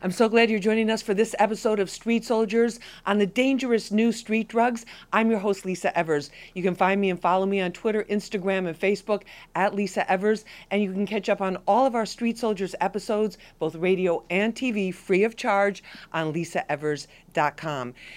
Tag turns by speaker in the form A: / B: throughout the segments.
A: I'm so glad you're joining us for this episode of Street Soldiers on the dangerous new street drugs. I'm your host, Lisa Evers. You can find me and follow me on Twitter, Instagram, and Facebook at Lisa Evers. And you can catch up on all of our Street Soldiers episodes, both radio and TV, free of charge on lisaevers.com.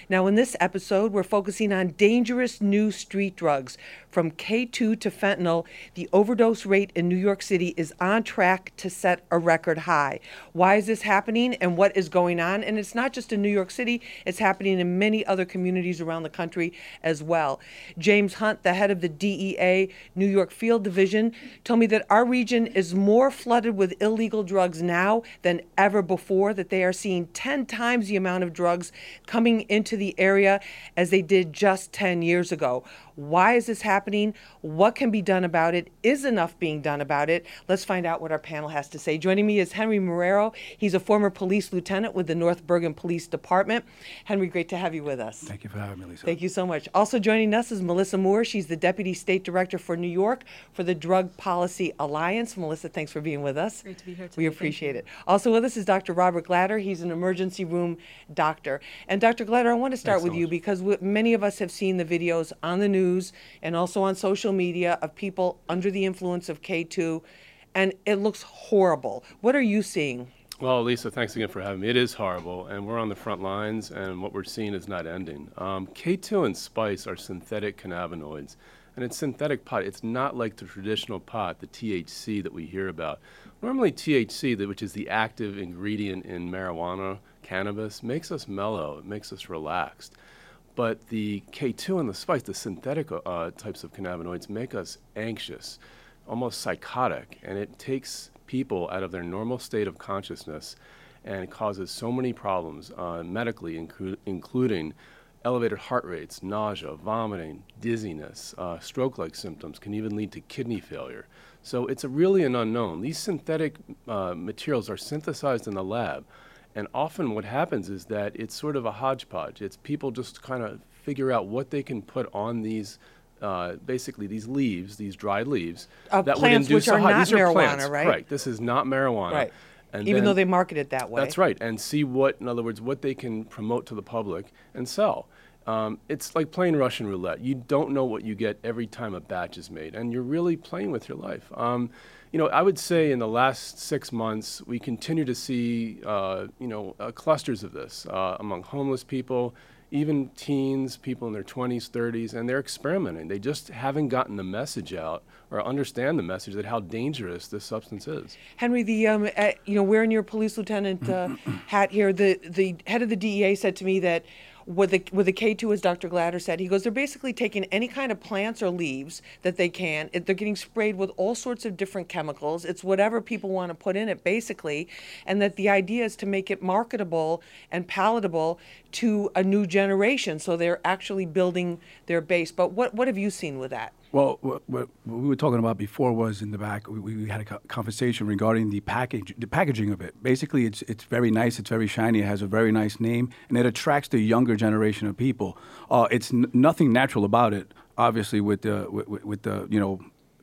A: Now, in this episode, we're focusing on dangerous new street drugs. From K2 to fentanyl, the overdose rate in New York City is on track to set a record high. Why is this happening and what is going on? And it's not just in New York City, it's happening in many other communities around the country as well. James Hunt, the head of the DEA New York Field Division, told me that our region is more flooded with illegal drugs now than ever before, that they are seeing 10 times the amount of drugs coming into the area as they did just 10 years ago. Why is this happening? What can be done about it? Is enough being done about it? Let's find out what our panel has to say. Joining me is Henry Marrero. He's a former police lieutenant with the North Bergen Police Department. Henry, great to have you with us.
B: Thank you for having me, Lisa.
A: Thank you so much. Also joining us is Melissa Moore. She's the Deputy State Director for New York for the Drug Policy Alliance. Melissa, thanks for being with us.
C: Great to be here today.
A: We
C: Thank
A: appreciate
C: you.
A: it. Also with us is Dr. Robert Glatter. He's an emergency room doctor. And Dr. Glatter, I want to start
B: Thanks so
A: with you because we, many of us have seen the videos on the news and also on social media of people under the influence of K2, and it looks horrible. What are you seeing?
D: Well, Lisa, thanks again for having me. It is horrible, and we're on the front lines, and what we're seeing is not ending. Um, K2 and spice are synthetic cannabinoids, and it's synthetic pot. It's not like the traditional pot, the THC that we hear about. Normally, THC, which is the active ingredient in marijuana, cannabis, makes us mellow, it makes us relaxed. But the K2 and the spice, the synthetic uh, types of cannabinoids, make us anxious, almost psychotic, and it takes people out of their normal state of consciousness and causes so many problems uh, medically, inclu- including elevated heart rates, nausea, vomiting, dizziness, uh, stroke like symptoms, can even lead to kidney failure. So it's really an unknown. These synthetic uh, materials are synthesized in the lab. And often what happens is that it's sort of a hodgepodge. It's people just kind of figure out what they can put on these, uh, basically these leaves, these dried leaves.
A: Of
D: that
A: plants
D: would induce
A: which are not
D: these are
A: marijuana,
D: plants,
A: right?
D: Right. This is not marijuana.
A: Right.
D: And
A: Even though they market it that way.
D: that's right, and see what, in other words, what they can promote to the public and sell. Um, it's like playing Russian roulette. You don't know what you get every time a batch is made, and you're really playing with your life. Um, you know, I would say in the last six months, we continue to see, uh, you know, uh, clusters of this uh, among homeless people, even teens, people in their 20s, 30s, and they're experimenting. They just haven't gotten the message out or understand the message that how dangerous this substance is.
A: Henry, the um, uh, you know, wearing your police lieutenant uh, hat here, the the head of the DEA said to me that with the with the K two, as Dr. Glatter said, he goes, they're basically taking any kind of plants or leaves that they can. It, they're getting sprayed with all sorts of different chemicals. It's whatever people want to put in it, basically, and that the idea is to make it marketable and palatable to a new generation. So they're actually building their base. But what what have you seen with that?
B: Well, what, what, we were talking about before was in the back. We, we had a conversation regarding the package, the packaging of it. Basically, it's it's very nice. It's very shiny. It has a very nice name, and it attracts the younger generation of people. Uh, it's n- nothing natural about it. Obviously, with the with- with the you know.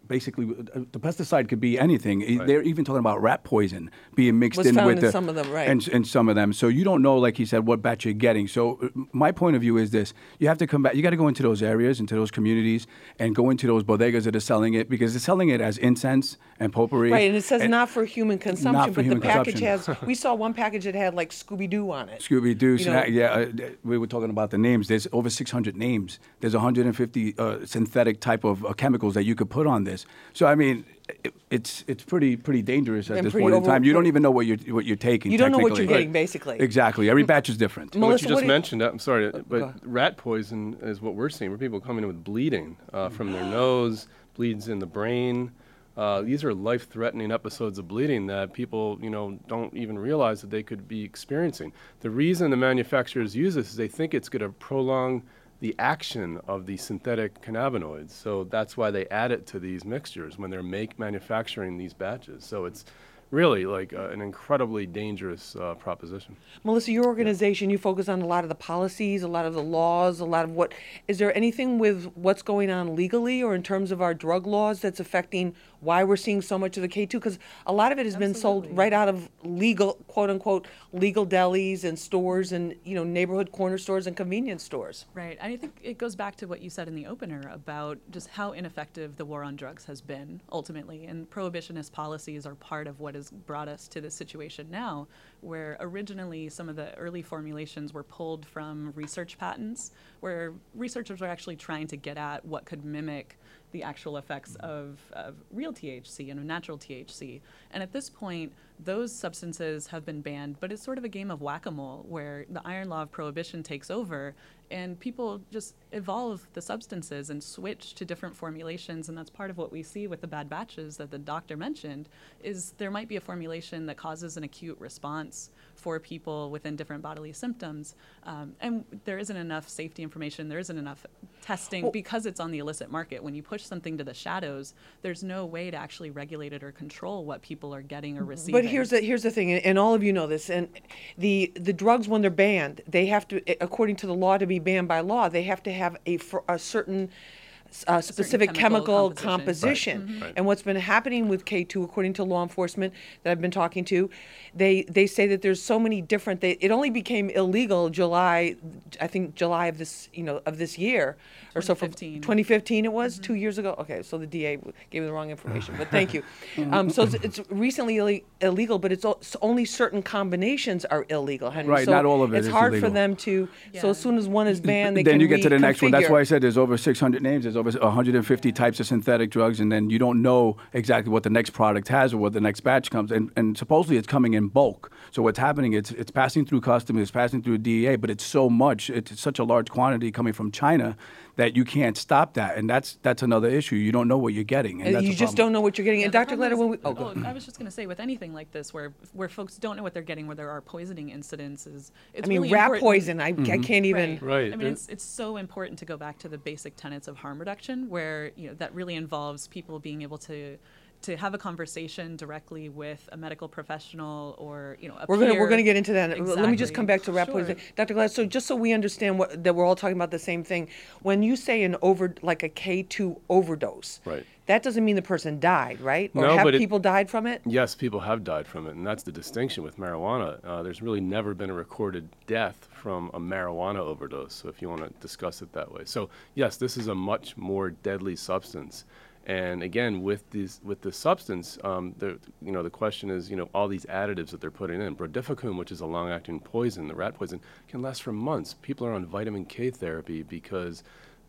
B: Basically, uh, the pesticide could be anything. I- They're even talking about rat poison being mixed
A: Was
B: in
A: found
B: with
A: in
B: the,
A: some of them, right.
B: And and some of them. So you don't know, like he said, what batch you're getting. So uh, my point of view is this: you have to come back. You got to go into those areas, into those communities, and go into those bodegas that are selling it because they're selling it as incense and potpourri.
A: Right, and it says not for human consumption,
B: not for
A: but
B: human
A: the package
B: consumption.
A: has. We saw one package that had like Scooby Doo on it.
B: Scooby Doo,
A: You know-
B: yeah. Uh, we were talking about the names. There's over 600 names. There's 150 uh, synthetic type of uh, chemicals that you could put on this. So I mean, it, it's it's pretty pretty dangerous at
A: And
B: this
A: pretty
B: point in time. You don't even know what you're what you're taking.
A: You don't know what you're getting, basically.
B: Exactly. Every batch is different.
A: Melissa,
D: what you
A: what
D: just
A: do you-
D: mentioned, I'm sorry, but rat poison is what we're seeing. Where people coming in with bleeding uh, from their nose, bleeds in the brain. Uh, these are life-threatening episodes of bleeding that people, you know, don't even realize that they could be experiencing. The reason the manufacturers use this is they think it's going to prolong the action of the synthetic cannabinoids. So that's why they add it to these mixtures when they're make manufacturing these batches. So it's really like uh, an incredibly dangerous uh, proposition.
A: Melissa, your organization, you focus on a lot of the policies, a lot of the laws, a lot of what. Is there anything with what's going on legally or in terms of our drug laws that's affecting why we're seeing so much of the K2? Because a lot of it has been sold right out of legal, quote unquote, legal delis and stores and, you know, neighborhood corner stores and convenience stores.
C: Right. And I think it goes back to what you said in the opener about just how ineffective the war on drugs has been ultimately. And prohibitionist policies are part of what has brought us to this situation now, where originally some of the early formulations were pulled from research patents, where researchers were actually trying to get at what could mimic the actual effects of, of real THC and of natural THC. And at this point, those substances have been banned, but it's sort of a game of whack a mole where the iron law of prohibition takes over and people just evolve the substances and switch to different formulations. And that's part of what we see with the bad batches that the doctor mentioned is there might be a formulation that causes an acute response for people within different bodily symptoms um, and there isn't enough safety information there isn't enough testing
A: Well-
C: because it's on the illicit market when you push something to the shadows there's no way to actually regulate it or control what people are getting or receiving
A: But here's the here's the thing, and, and all of you know this. And the the drugs when they're banned, they have to, according to the law, to be banned by law, they have to have a a certain. Uh, specific
C: chemical
A: chemical,
C: composition.
A: composition,
D: Right.
A: and what's been happening with K2, according to law enforcement that I've been talking to, they they say that there's so many different. They, it only became illegal July, I think July of this you know of this year, or so from
C: 2015.
A: 2015 it was two years ago. Okay, so the DA gave me the wrong information, but thank you. Um, so it's, it's recently Ill- illegal, but it's, o- it's only certain combinations are illegal, Henry.
B: Right,
A: so
B: not all of it
A: It's
B: is
A: hard for them to. So as soon as one is banned, they
B: then
A: can
B: you get to the next one. That's why I said there's over 600 names. There's over 150 types of synthetic drugs, and then you don't know exactly what the next product has or what the next batch comes. And, and supposedly it's coming in bulk. So what's happening? It's it's passing through customs, it's passing through DEA, but it's so much, it's such a large quantity coming from China that you can't stop that. And that's that's another issue. You don't know what you're getting, and
A: And
B: that's
A: you just
B: problem.
A: don't know what you're getting.
C: Yeah,
A: and Dr.
C: problem
A: Glatter,
C: is-
A: when we oh, go.
C: I was just going to say, with anything like this, where where folks don't know what they're getting, where there are poisoning incidences, it's
A: I mean,
C: really
A: rat
C: important-
A: poison. I, I mm-hmm. can't even.
C: Right.
D: Right,
C: I mean, it's it's so important to go back to the basic tenets of harm reduction, where you know that really involves people being able to to have a conversation directly with a medical professional or you know a
A: We're gonna
C: peer.
A: we're gonna get into that. Let me just come back to rat
C: Sure.
A: poison, Dr. Glass. So just so we understand what that we're all talking about the same thing. When you say an over like a K two overdose,
D: Right.
A: That doesn't mean the person died, right? Or
D: No,
A: have
D: but it-
A: people died from it?
D: Yes, people have died from it, and that's the distinction with marijuana. Uh, there's really never been a recorded death from a marijuana overdose, so if you want to discuss it that way. So, yes, this is a much more deadly substance. And again, with these, with the substance, um, the, you know, the question is, you know, all these additives that they're putting in. Brodifacoum, which is a long-acting poison, the rat poison, can last for months. People are on vitamin K therapy because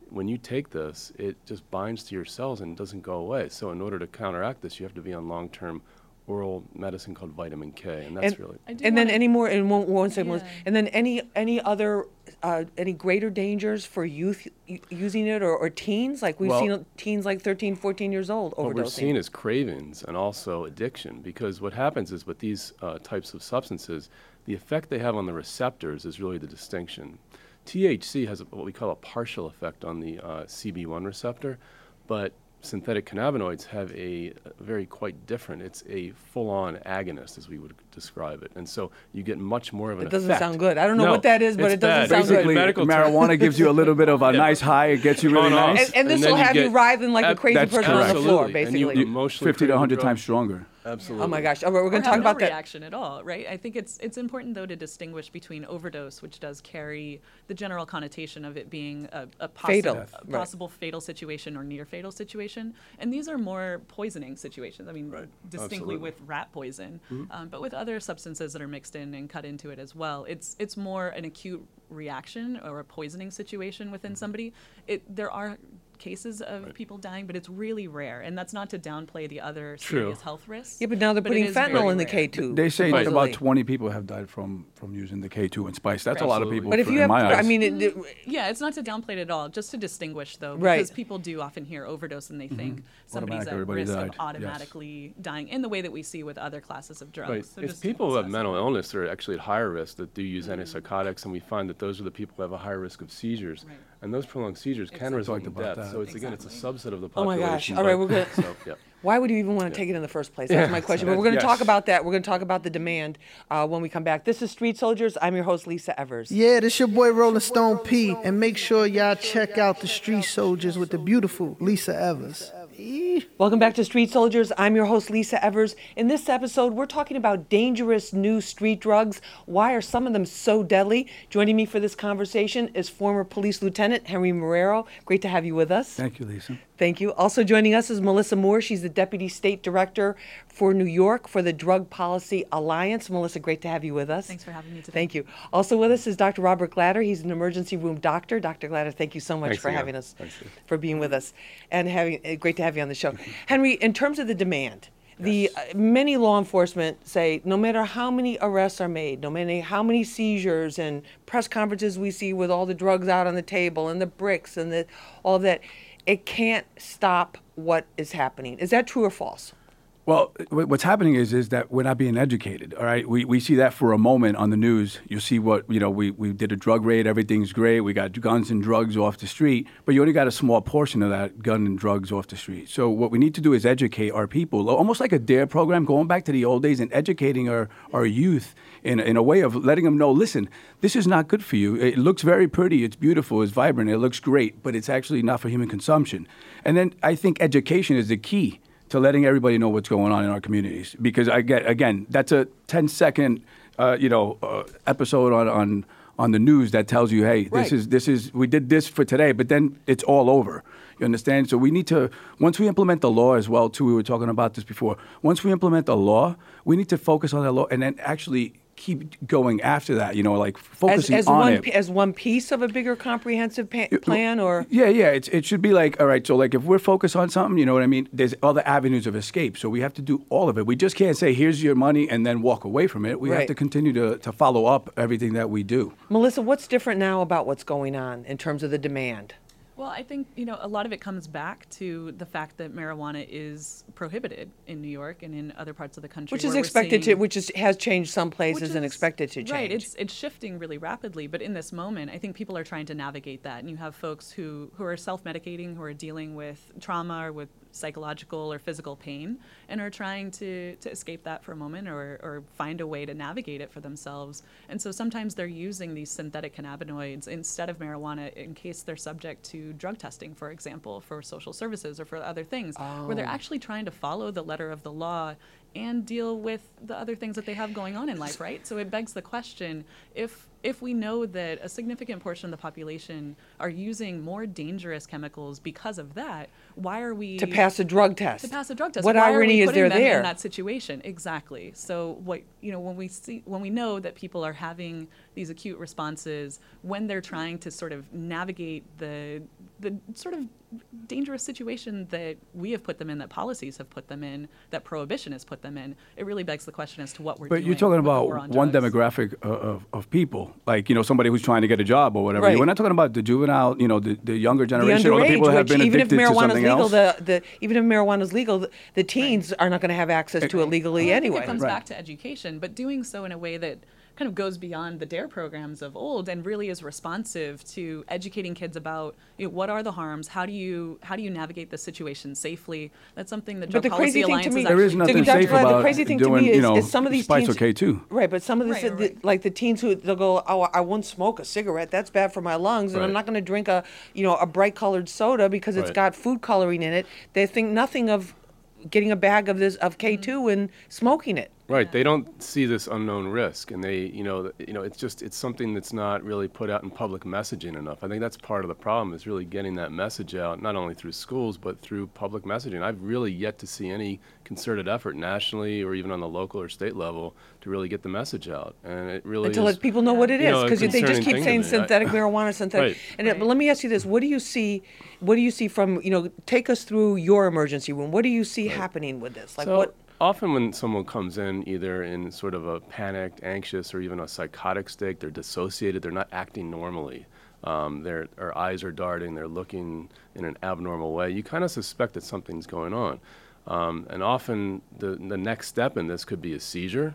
D: when you take this, it just binds to your cells and doesn't go away. So in order to counteract this, you have to be on long-term oral medicine called vitamin K, and that's
A: And-
D: really
C: I do
A: And then any more, and one, one second,
C: Yeah.
A: and then any any other uh, any greater dangers for youth using it or, or teens? Like we've
D: Well-
A: seen teens like 13, 14 years old overdosing.
D: what we're seeing is cravings and also addiction. Because what happens is with these uh, types of substances, the effect they have on the receptors is really the distinction. THC has a, what we call a partial effect on the uh, CB1 receptor, but synthetic cannabinoids have a, a very quite different. It's a full-on agonist, as we would describe it, and so you get much more of an
A: It doesn't
D: effect.
A: sound good. I don't know
D: No,
A: what that is, but it doesn't
D: bad.
A: sound good.
B: Basically, marijuana gives you a little bit of a nice high. It gets you really
D: On
B: nice.
A: And, and this
D: then
A: will have you
D: writhing
A: writing like a crazy
B: that's
A: person on the floor,
D: Absolutely. And you-
A: basically.
D: you
B: 50 to 100 times stronger.
D: Absolutely.
A: oh my gosh! Oh, we're going to
C: have
A: talk
C: no
A: about that.
C: reaction at all, right? I think it's it's important though to distinguish between overdose, which does carry the general connotation of it being a, a, possi-
A: Fatal,
C: a
A: right.
C: possible fatal situation or near fatal situation, and these are more poisoning situations. I mean,
D: Right.
C: distinctly
D: Absolutely.
C: with rat poison,
A: Mm-hmm.
C: um, but with other substances that are mixed in and cut into it as well. It's it's more an acute reaction or a poisoning situation
A: Mm-hmm.
C: within somebody. It there are cases of people dying, but it's really rare, and that's not to downplay the other
D: True.
C: serious health risks.
A: Yeah, but now they're
C: it
A: putting fentanyl in the. K2.
B: They say
D: Right.
B: about 20 people have died from, from using the K2 and spice. That's a lot of people.
A: But if
B: for-
A: you
B: in
A: have,
B: my
A: I mean, it, it- mm.
C: Yeah, it's not to downplay it at all, just to distinguish though,
A: Right.
C: because people do often hear overdose and they mm-hmm. think somebody's
B: Automatic,
C: at risk
B: died.
C: of
B: Yes.
C: automatically dying in the way that we see with other classes of drugs.
D: Right.
C: So
D: it's
C: just
D: people who have mental illness that are actually at higher risk that do use mm-hmm. antipsychotics, and we find that those are the people who have a higher risk of seizures.
C: Right.
D: And those prolonged seizures can
C: Exactly.
D: result
B: Talked
D: in death.
B: that.
D: So it's again, it's a subset of the population.
A: Oh my
D: population.
A: gosh. All right, we're gonna-
D: So, yeah.
A: Why would you even want to take it in the first place? That's
D: Yeah,
A: my question.
D: so
A: But we're going to
D: that-
A: talk about that. We're going to talk about the demand uh, when we come back. This is Street Soldiers. I'm your host, Lisa Evers.
E: Yeah, this your boy Rolling Stone P, and make sure y'all check out the Street Soldiers with the beautiful Lisa Evers.
A: Welcome back to Street Soldiers. I'm your host, Lisa Evers. In this episode, we're talking about dangerous new street drugs. Why are some of them so deadly? Joining me for this conversation is former police lieutenant Henry Marrero. Great to have you with us.
B: Thank you, Lisa.
A: Thank you. Also joining us is Melissa Moore. She's the Deputy State Director for New York for the Drug Policy Alliance. Melissa, great to have you with us.
C: Thanks for having me today.
A: Thank you. Also with us is Dr. Robert Glatter. He's an emergency room doctor. Dr. Glatter, thank you so much
D: Thanks
A: for
D: again.
A: having us,
D: Thanks,
A: for being with us, and having uh, great to have you on the show. Henry, in terms of the demand, the uh, many law enforcement say no matter how many arrests are made, no matter how many seizures and press conferences we see with all the drugs out on the table and the bricks and the all of that, it can't stop what is happening. Is that true or false?
B: Well, what's happening is is that we're not being educated. All right, we, we see that for a moment on the news. You see what you know. We, we did a drug raid. Everything's great. We got guns and drugs off the street, but you only got a small portion of that gun and drugs off the street. So what we need to do is educate our people, almost like a Dare program, going back to the old days and educating our, our youth in in a way of letting them know. Listen, this is not good for you. It looks very pretty. It's beautiful. It's vibrant. It looks great, but it's actually not for human consumption. And then I think education is the key to letting everybody know what's going on in our communities. Because I get again, that's a 10 second, uh, you know, uh, episode on, on on the news that tells you, hey, this is this is we did this for today, but then it's all over. You understand? So we need to once we implement the law as well too. We were talking about this before. Once we implement the law, we need to focus on that law and then actually keep going after that. You know, like
A: As,
B: focusing
A: as
B: on
A: one
B: it.
A: as one piece of a bigger comprehensive pa- plan, or
B: Yeah, yeah. It's, it should be like, all right, so like if we're focused on something, you know what I mean? There's other avenues of escape. So we have to do all of it. We just can't say, here's your money and then walk away from it. We
A: Right.
B: have to continue to, to follow up everything that we do.
A: Melissa, what's different now about what's going on in terms of the demand?
C: Well, I think you know a lot of it comes back to the fact that marijuana is prohibited in New York and in other parts of the country,
A: Which is expected to, which is, has changed some places and expected to change.
C: Right, it's it's shifting really rapidly, but in this moment, I think people are trying to navigate that, and you have folks who who are self-medicating, who are dealing with trauma or with psychological or physical pain, and are trying to to escape that for a moment or or find a way to navigate it for themselves. And so sometimes they're using these synthetic cannabinoids instead of marijuana in case they're subject to drug testing, for example, for social services or for other things, where they're oh. actually trying to follow the letter of the law and deal with the other things that they have going on in life, right? So it begs the question if if we know that a significant portion of the population are using more dangerous chemicals because of that, why are we
A: to pass a drug test.
C: to pass a drug test.
A: What
C: Why are
A: irony
C: we
A: is
C: putting
A: there
C: them
A: there?
C: in that situation? Exactly. So what you know when we see when we know that people are having these acute responses when they're trying to sort of navigate the the sort of dangerous situation that we have put them in, that policies have put them in, that prohibition has put them in, it really begs the question as to what we're
B: But
C: doing.
B: But you're talking
C: with the war
B: about
C: on
B: one demographic uh, of, of people, like, you know, somebody who's trying to get a job or whatever.
A: Right.
B: We're not talking about the juvenile, you know, the, the younger
A: the
B: generation or the people who have been
A: even if
B: addicted to
A: marijuana is legal,
B: else.
A: the, the even if marijuana is legal, the, the teens are not going to have access to it legally
C: Well, I think
A: anyway.
C: it comes
B: Right.
C: back to education, but doing so in a way that kind of goes beyond the DARE programs of old and really is responsive to educating kids about you know, what are the harms, how do you how do you navigate the situation safely. That's something that
A: But
C: Drug
A: the
C: Policy
A: crazy thing to me,
C: is
B: There is nothing safe
A: Glad,
B: about
A: the crazy thing
B: doing,
A: to me is,
B: you know,
A: is some of these
B: spice
A: teens,
B: okay too.
A: Right, but some of this,
C: Right, right,
A: the- like the teens who they'll go, oh, I won't smoke a cigarette. That's bad for my lungs, and I'm not going to drink a, you know, a bright colored soda because it's
D: Right.
A: got food coloring in it. They think nothing of getting a bag of this of K2 mm-hmm. and smoking it.
D: Right. They don't see this unknown risk, and they, you know, you know, it's just it's something that's not really put out in public messaging enough. I think that's part of the problem is really getting that message out, not only through schools but through public messaging. I've really yet to see any concerted effort nationally or even on the local or state level to really get the message out, and it really
A: and to let people know what it
D: you
A: is
D: know,
A: they just keep saying
D: me. I-
A: synthetic marijuana synthetic
D: Right.
A: and it- but let me ask you this what do you see what do you see from you know take us through your emergency room what do you see happening with this like
D: so
A: what
D: often when someone comes in either in sort of a panicked, anxious, or even a psychotic state, they're dissociated. They're not acting normally. Um, their, their eyes are darting. They're looking in an abnormal way. You kind of suspect that something's going on. Um, and often the, the next step in this could be a seizure.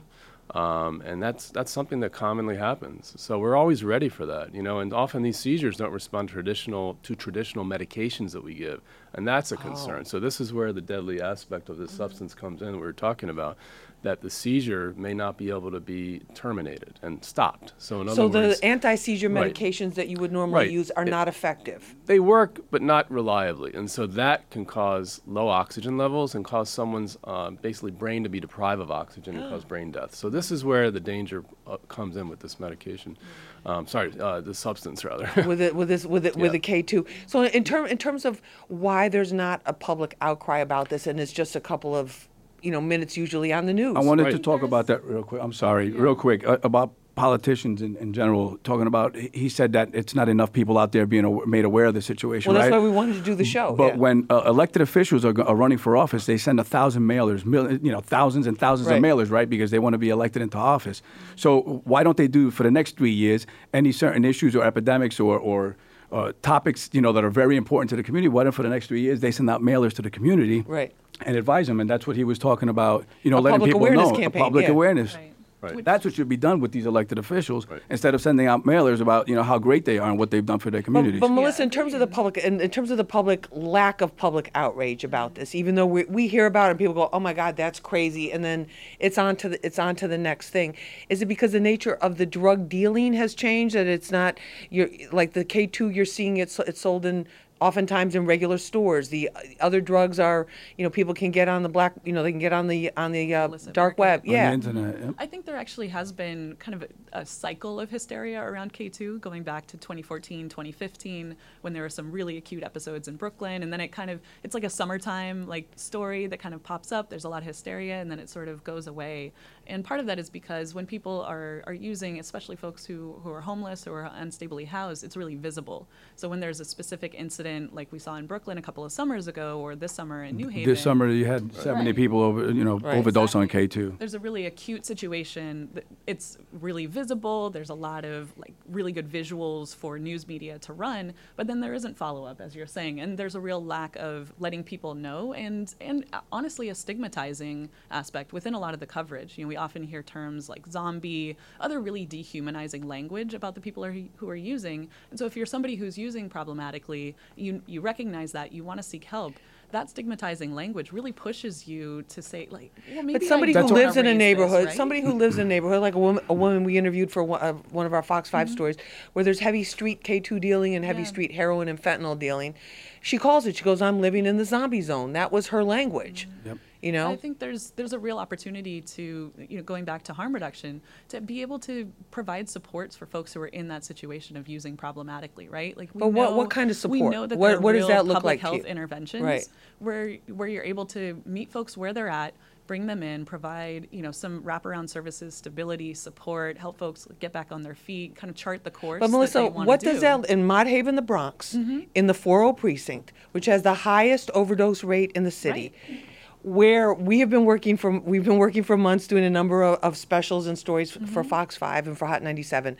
D: Um, and that's that's something that commonly happens. So we're always ready for that, you know. And often these seizures don't respond to traditional to traditional medications that we give, and that's a concern. So this is where the deadly aspect of this substance comes in. That we are talking about that the seizure may not be able to be terminated and stopped. So in other words,
A: So
D: words,
A: the anti-seizure
D: Right.
A: medications that you would normally
D: Right.
A: use are
D: It-
A: not effective.
D: they work, but not reliably, and so that can cause low oxygen levels and cause someone's um, basically brain to be deprived of oxygen and cause brain death. So this is where the danger uh, comes in with this medication. Um, sorry, uh, the substance rather.
A: with it with this with it with the K two. So in term in terms of why there's not a public outcry about this, and it's just a couple of you know minutes usually on the news.
B: I wanted to talk about that real quick. I'm sorry, real quick uh, about politicians in, in general. Talking about, he- he said that it's not enough people out there being aw- made aware of the situation.
A: well, that's
B: right?
A: why we wanted to do the show.
B: But
A: yeah.
B: when uh, elected officials are, are running for office, they send a thousand mailers, mil- you know, thousands and thousands
A: Right.
B: of mailers, right? Because they want to be elected into office. So why don't they do for the next three years any certain issues or epidemics or, or uh, topics, you know, that are very important to the community? Why don't for the next three years they send out mailers to the community,
A: Right.
B: and advise them? And that's what he was talking about. You know,
A: A
B: letting
A: public
B: people
A: awareness
B: know
A: campaign,
B: a public
A: yeah.
B: awareness.
C: Right.
D: Right.
B: That's what should be done with these elected officials
D: Right.
B: instead of sending out mailers about you know how great they are and what they've done for their communities.
A: But, but Melissa, in terms of the public, in, in terms of the public lack of public outrage about this, even though we, we hear about it, and people go, "Oh my God, that's crazy," and then it's on to the it's on to the next thing. Is it because the nature of the drug dealing has changed that it's not you're like the K two you're seeing it it's sold in oftentimes in regular stores. The uh, other drugs are you know people can get on the black you know they can get on the on the uh, dark
C: market.
A: web.
B: On
A: Yeah.
B: the internet. yep.
C: I think there actually has been kind of a, a cycle of hysteria around K2 going back to 2014, 2015 when there were some really acute episodes in Brooklyn and then it kind of it's like a summertime like story that kind of pops up there's a lot of hysteria and then it sort of goes away. And part of that is because when people are are using especially folks who who are homeless or are unstably housed it's really visible. So when there's a specific incident like we saw in Brooklyn a couple of summers ago or this summer in New Haven
B: This summer you had 70
C: Right.
B: people over you know
A: Right.
B: overdose on K2.
C: there's a really acute situation that it's really visible there's a lot of like really good visuals for news media to run but then there isn't follow-up as you're saying and there's a real lack of letting people know and and uh, honestly a stigmatizing aspect within a lot of the coverage you know we often hear terms like zombie other really dehumanizing language about the people are, who are using and so if you're somebody who's using problematically you you recognize that you want to seek help that stigmatizing language really pushes you to say like well maybe
A: But
C: I
A: somebody who lives in a
C: raise this,
A: neighborhood,
C: right?
A: somebody who lives in a neighborhood, like a woman, a woman we interviewed for one, uh, one of our Fox 5
C: Mm-hmm.
A: stories, where there's heavy street K2 dealing and heavy
C: Yeah.
A: street heroin and fentanyl dealing. She calls it. She goes, "I'm living in the zombie zone." That was her language.
B: Yep.
A: You know.
C: I think there's there's a real opportunity to you know going back to harm reduction to be able to provide supports for folks who are in that situation of using problematically, right? Like we
A: But what-
C: know,
A: what kind of
C: We
A: support?
C: know that
A: What- what does that look
C: public
A: like
C: health interventions
A: Right.
C: where where you're able to meet folks where they're at, bring them in, provide you know some wraparound services, stability, support, help folks get back on their feet, kind of chart the course.
A: But Melissa, what
C: do.
A: does that in Mott Haven, the Bronx,
C: Mm-hmm.
A: in the 40 precinct, which has the highest overdose rate in the city, where we have been working for we've been working for months doing a number of, of specials and stories
C: Mm-hmm.
A: for Fox 5 and for Hot 97.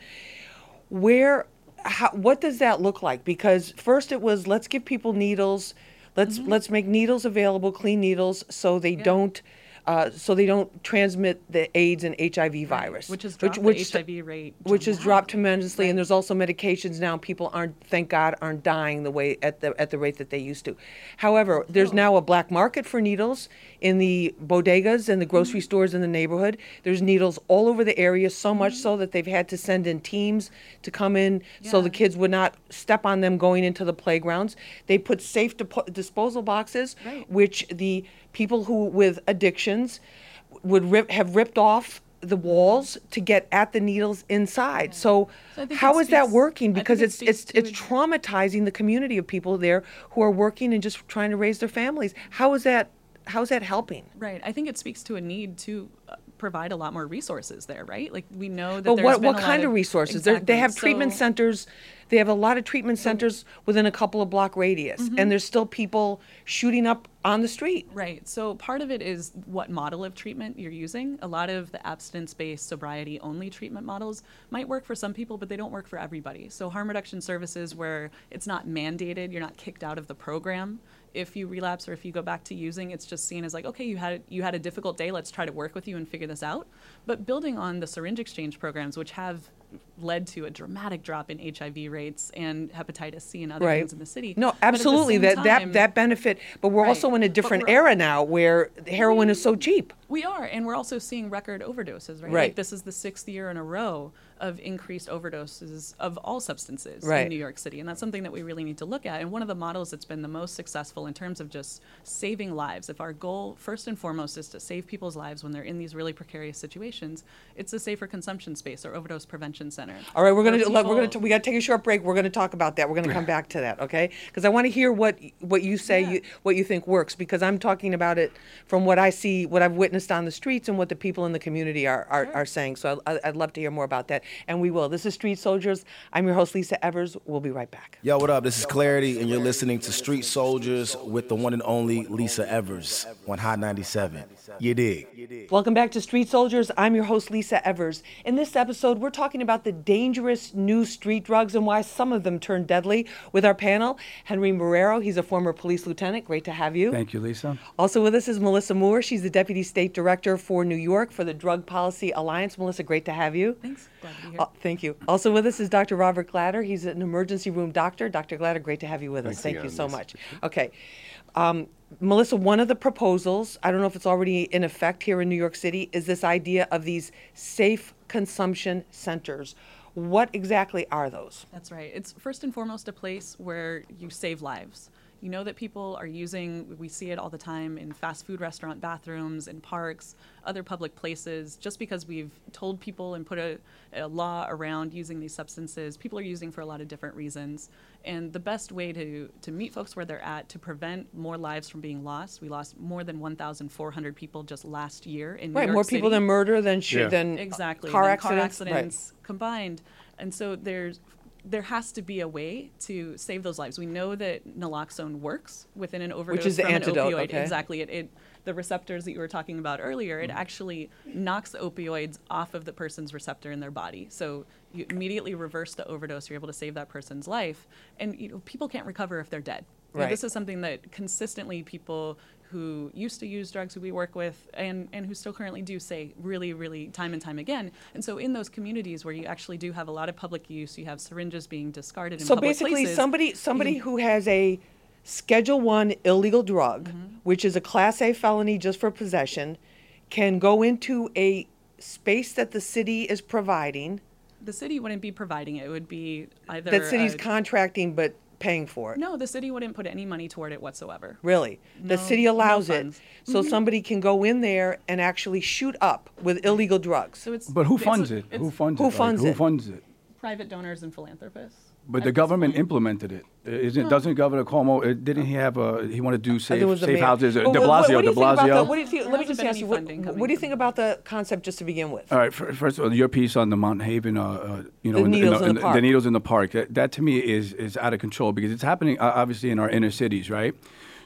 A: Where how, what does that look like? Because first it was let's give people needles, let's let's make needles available, clean needles, so they
C: Mm-hmm. Yeah.
A: don't. Uh, so they don't transmit the AIDS and HIV virus,
C: which has dropped
A: which
C: the HIV rate,
A: which has dropped tremendously,
C: Right.
A: and there's also medications now. People aren't, thank God, aren't dying the way at the at the rate that they used to. However, there's now a black market for needles in the bodegas and the grocery
C: Mm-hmm.
A: stores in the neighborhood. There's needles all over the area, so much so that they've had to send in teams to come in so the kids would not step on them going into the playgrounds. They put safe depo- disposal boxes,
C: Right.
A: which the people who with addictions would rip, have ripped off the walls to get at the needles inside. So,
C: So I think
A: how that working? Because it's
C: speaks
A: it's it's traumatizing the community of people there who are working and just trying to raise their families. How is that? How is that helping?
C: Right. I think it speaks to a need to uh, provide a lot more resources there, right? Like we know that
A: But
C: there's
A: what what kind
C: lot
A: of resources? They're- They
C: Exactly.
A: have treatment
C: So-
A: centers they have a lot of treatment centers within a couple of block radius,
C: Mm-hmm.
A: and there's still people shooting up on the street.
C: Right. So part of it is what model of treatment you're using. A lot of the abstinence based sobriety only treatment models might work for some people, but they don't work for everybody. So harm reduction services where it's not mandated, you're not kicked out of the program. If you relapse or if you go back to using, it's just seen as like, okay, you had you had a difficult day, let's try to work with you and figure this out. But building on the syringe exchange programs, which have led to a dramatic drop in HIV rates and hepatitis C and other
A: Right.
C: things in the city.
A: No,
C: But at the
A: absolutely. That that
C: time-
A: that benefit, but we're
C: Right.
A: also in a different era now where heroin is so cheap.
C: We are, and we're also seeing record overdoses, right?
A: Right.
C: Like this is the sixth year in a row of increased overdoses of all substances
A: Right.
C: in New York City, and that's something that we really need to look at. And one of the models that's been the most successful in terms of just saving lives, if our goal first and foremost is to save people's lives when they're in these really precarious situations, it's a safer consumption space or overdose prevention center.
A: All right, we're gonna
C: where
A: do- look, we're gonna we got to take a short break. We're gonna talk about that. We're gonna come back to that, okay? Because I want to hear what what you say,
C: Yeah.
A: you, what you think works. Because I'm talking about it from what I see, what I've witnessed on the streets, and what the people in the community are are, are saying. So I, I'd love to hear more about that, and we will. This is Street Soldiers. I'm your host, Lisa Evers. We'll be right back.
F: Yo, what up? This is Clarity, and you're listening to Street Soldiers with the one and only Lisa Evers on Hot 97. You dig?
A: Welcome back to Street Soldiers. I'm your host, Lisa Evers. In this episode, we're talking about the dangerous new street drugs and why some of them turn deadly with our panel, Henry Marrero. He's a former police lieutenant. Great to have you.
B: Thank you, Lisa.
A: Also with us is Melissa Moore. She's the Deputy State Director for New York for the Drug Policy Alliance. Melissa, great to have you.
C: Thanks. Glad to be here.
A: Uh, thank you. Also with us is Dr. Robert Glatter. He's an emergency room doctor. Dr. Glatter, great to have you with us. Thank you so
D: Lisa.
A: much. Okay. Um, Melissa, one of the proposals, I don't know if it's already in effect here in New York City, is this idea of these safe consumption centers. What exactly are those?
C: That's right. It's first and foremost a place where you save lives. You know that people are using, we see it all the time in fast food restaurant bathrooms, in parks, other public places. Just because we've told people and put a, a law around using these substances, people are using for a lot of different reasons. And the best way to, to meet folks where they're at to prevent more lives from being lost, we lost more than 1,400 people just last year in New
A: Right,
C: York
A: more people than murder than sh-
D: Yeah.
A: than
C: exactly
A: car
C: and then
A: accidents.
C: car
A: Right.
C: accidents combined and so there's there has to be a way to save those lives. We know that naloxone works within an overdose Which
A: is the
C: from
A: antidote,
C: an opioid.
A: okay.
C: exactly. It, it the receptors that you were talking about earlier it mm-hmm. actually knocks the opioids off of the person's receptor in their body. So you immediately reverse the overdose you're able to save that person's life and you know people can't recover if they're dead. Know, this is something that consistently people who used to use drugs who we work with and, and who still currently do say really, really time and time again. And so in those communities where you actually do have a lot of public use, you have syringes being discarded in
A: So
C: public
A: basically,
C: places.
A: somebody somebody who has a Schedule One illegal drug,
C: Mm-hmm.
A: which is a Class A felony just for possession, can go into a space that the city is providing.
C: the city wouldn't be providing it. It would be either
A: That city's
C: a-
A: contracting but paying for it.
C: no, the city wouldn't put any money toward it whatsoever.
A: Really, the
C: No-
A: city
C: no
A: allows it,
C: funds.
A: so mm-hmm. somebody can go in there and actually shoot up with illegal drugs.
C: So it's
B: But who
C: it's
B: funds it?
C: it's
B: Who funds
A: Who
B: it? Like,
A: funds
B: who funds it?
C: private donors and philanthropists.
B: But the government
C: point.
B: implemented it. Isn't doesn't Governor Cuomo? uh, Didn't he have a? He wanted to do safe
A: was
B: safe
A: mayor.
B: houses. Uh, De
A: what- what-
B: Blasio.
A: do
B: De
A: you think about the-
B: Blasio.
A: What do you think? Let me just ask you. What, what do you think about the concept just to begin with?
B: All right. fir- First of all, your piece on the Mott Haven, uh, uh, you know,
A: The
B: in
A: needles in the park.
B: the needles in the park. That, that to me is is out of control because it's happening uh, obviously in our inner cities, right?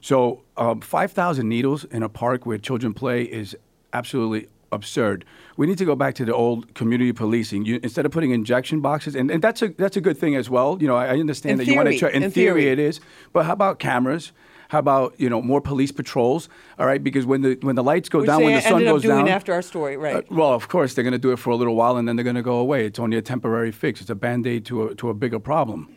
B: So um, five thousand needles in a park where children play is absolutely absurd. We need to go back to the old community policing. You, instead of putting injection boxes, and, and that's a that's a good thing as well. You know, I, I understand
A: In
B: that you want to try. In,
A: in
B: theory,
A: theory.
B: it is. But how about cameras? How about you know more police patrols? All right, because when the when the lights go
A: Which
B: down, when the sun goes down,
A: after our story, right?
B: uh, well, of course, they're going to do it for a little while and then they're going to go away. It's only a temporary fix. It's a band aid to a, to a bigger problem.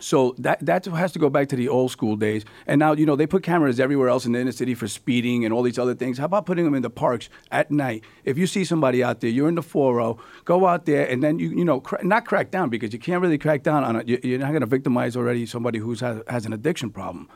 B: So that that has to go back to the old school days. And now, you know, they put cameras everywhere else in the inner city for speeding and all these other things. How about putting them in the parks at night? If you see somebody out there, you're in the 4 go out there and then you you know cra- not crack down because you can't really crack down on it. You- You're not going to victimize already somebody who has, has an addiction problem.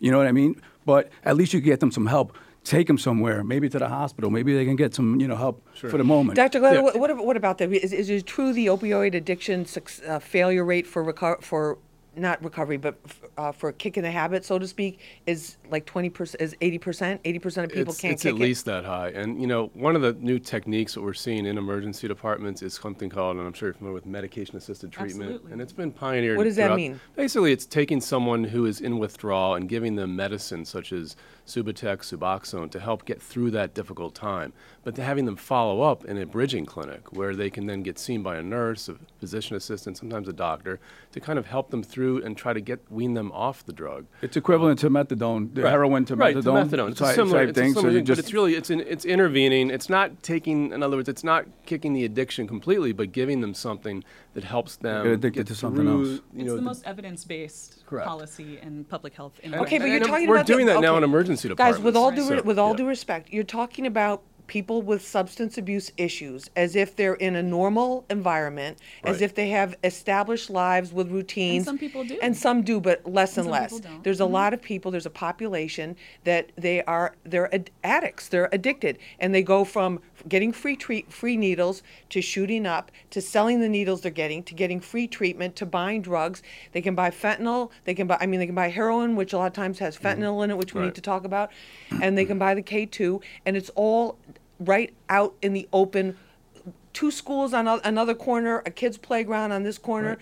B: You know what I mean? But at least you get them some help. Take them somewhere, maybe to the hospital. Maybe they can get some, you know, help for the moment.
A: Dr. Glenn,
B: Yeah.
A: what, what, about that? Is, is it true the opioid addiction suc- uh, failure rate for reco- for not recovery but f- uh, for kicking the habit, so to speak, is like 20%, is 80%? 80% of people
D: it's,
A: can't
D: it's
A: kick
D: at least that high. And you know, one of the new techniques that we're seeing in emergency departments is something called, and I'm sure you're familiar with medication-assisted treatment,
C: Absolutely.
D: and it's been pioneered.
A: What does that
D: throughout-
A: mean?
D: Basically, it's taking someone who is in withdrawal and giving them medicine such as Subutex, Suboxone to help get through that difficult time, but to having them follow up in a bridging clinic where they can then get seen by a nurse, a physician assistant, sometimes a doctor, to kind of help them through and try to get wean them off the drug.
B: It's equivalent to methadone, the
D: Right.
B: heroin to
D: right,
B: methadone.
D: To methadone. It's a
B: type-
D: similar,
B: type
D: it's
B: thing. So
D: similar
B: you
D: thing,
B: just
D: but it's really it's in, it's intervening. It's not taking. In other words, it's not kicking the addiction completely, but giving them something that helps them
B: Get addicted
D: get
B: to something
D: through,
B: else.
D: You
C: It's
D: know,
C: the most evidence-based
D: Correct.
C: policy in public health. In
A: Okay, but you're
D: I'm-
A: talking
D: we're
A: about the-
D: doing that now in emergency
A: Guys, with all
D: departments,
A: due
D: so,
A: with all
D: yeah.
A: due respect, you're talking about people with substance abuse issues as if they're in a normal environment, as if they have established lives with routines.
C: And some people do.
A: And some do, but less and,
C: some
A: less.
C: people don't.
A: There's a mm-hmm. lot of people. There's a population that they are they're ad- addicts. They're addicted, and they go from getting free treat free needles to shooting up to selling the needles they're getting to getting free treatment to buying drugs. They can buy fentanyl. They can buy. I mean, they can buy heroin, which a lot of times has mm-hmm. fentanyl in it, which we need to talk about, and they can buy the K2, and it's all right out in the open. Two schools on o- another corner, a kid's playground on this corner,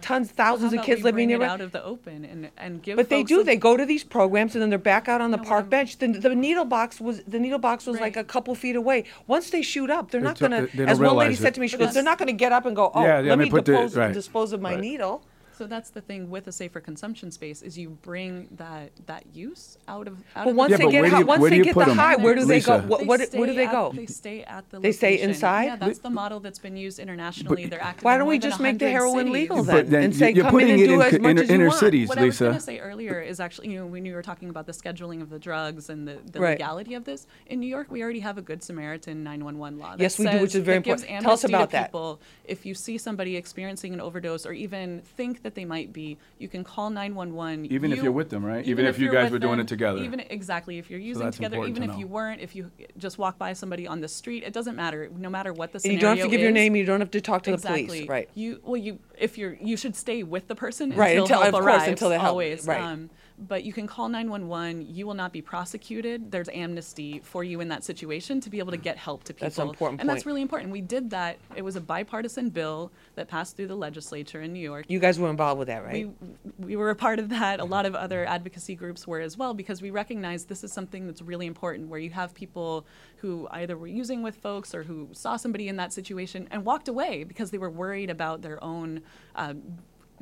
A: tons, thousands
C: How
A: of
C: about
A: kids
C: we
A: living
C: bring
A: near
C: it out of the open and and give.
A: but they do.
C: a-
A: They go to these programs and then they're back out on the
C: know what
A: park
C: I'm-
A: bench. The, the needle box was the needle box was like a couple feet away. Once they shoot up, they're not
B: don't-
A: gonna. as one lady
B: realize
A: said to me, she
C: But
A: goes, "They're not gonna get up and go, oh,
B: Yeah, yeah,
A: let
B: let
A: me
B: me put the-
A: dispose,
B: right.
A: dispose of my
D: Right.
A: needle."
C: So that's the thing with a safer consumption space is you bring that that use out of out
A: But
C: of
A: once
C: the
B: Yeah,
A: they get
B: where
A: high,
B: you-
A: once
B: where do
A: they get
B: put
A: the
B: 'em,
A: high, where do they go?
B: Lisa?
A: What, what, where do they
C: at-
A: go?
C: They stay at the.
A: They stay inside?
C: Yeah, that's the model that's been used internationally. They're active.
A: Why don't we just make the heroin
C: cities.
A: legal then,
B: then
A: and say,
B: you're
A: come
B: putting
A: in and
B: it
A: do
B: in
A: as
B: co-
A: much
B: inner-
A: as you
B: inner
A: want.
B: cities.
C: What I was
B: Lisa.
C: going to say earlier is actually, you know, when you were talking about the scheduling of the drugs and the, the
A: Right.
C: legality of this, in New York, we already have a Good Samaritan 911 law. that
A: Yes, we do, which
C: says-
A: is very
C: gives
A: important. Tell us
C: to
A: about that.
C: people. If you see somebody experiencing an overdose or even think that they might be, you can call 911.
B: Even if
C: You-
B: you're with them, right? Even if you
C: you're
B: guys
C: with
B: were doing
C: them,
B: it together.
C: Even exactly, if you're using
B: that's
C: together,
B: important
C: even
B: to
C: if you weren't, if you just walk by somebody on the street, it doesn't matter. No matter what the
A: And
C: scenario
A: you don't have to give your name. You don't have to talk to
C: exactly.
A: the police. Right.
C: You well, you if you're you should stay with the person
A: Right,
C: until,
A: until-
C: help
A: of course, until the help-
C: always.
A: right.
C: Um, but you can call 911. You will not be prosecuted. There's amnesty for you in that situation to be able to get help to people.
A: That's an important
C: and
A: point.
C: that's really important. We did that. It was a bipartisan bill that passed through the legislature in New York.
A: You guys were involved with that, right?
C: We, we were a part of that. A lot of other advocacy groups were as well because we recognize this is something that's really important where you have people who either were using with folks or who saw somebody in that situation and walked away because they were worried about their own um,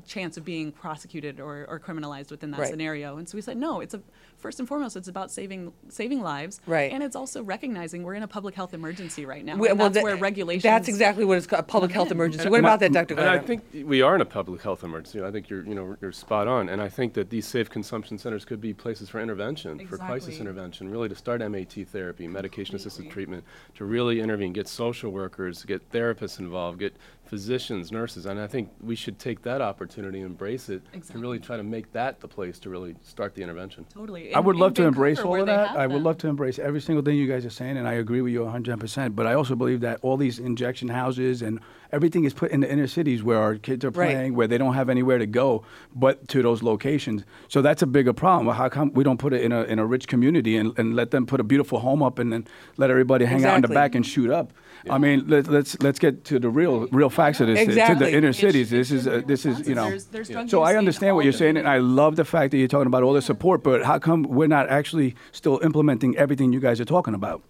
C: chance of being prosecuted or, or criminalized within that
A: Right.
C: scenario. And so we said, no, it's a first and foremost, it's about saving saving lives.
A: Right.
C: And it's also recognizing we're in a public health emergency right now.
A: We-
C: and
A: well,
C: that's
A: that-
C: where regulations.
A: That's exactly what it's called, a public health
C: in.
A: emergency. What about that, Dr.
D: And I think we are in a public health emergency. I think you're, you know, you're spot on. And I think that these safe consumption centers could be places for intervention, for crisis intervention, really to start MAT therapy, medication-assisted treatment, to really intervene, get social workers, get therapists involved, get physicians, nurses. And I think we should take that opportunity, embrace it, and really try to make that the place to really start the intervention.
C: Totally.
B: I would love to embrace all of that.
C: have
B: I would
C: them.
B: love to embrace every single thing you guys are saying, and I agree with you 100%. But I also believe that all these injection houses and everything is put in the inner cities where our kids are
A: Right.
B: playing, where they don't have anywhere to go but to those locations. So that's a bigger problem. How come we don't put it in a, in a rich community and, and let them put a beautiful home up and then let everybody hang out in the back and shoot up? I mean, let, let's let's get to the real real facts of this. To the inner
A: It
B: cities. This is uh, this is you know.
C: There's- there's drug
B: So I understand what you're saying, and I love the fact that you're talking about all the support. But how come we're not actually still implementing everything you guys are talking about?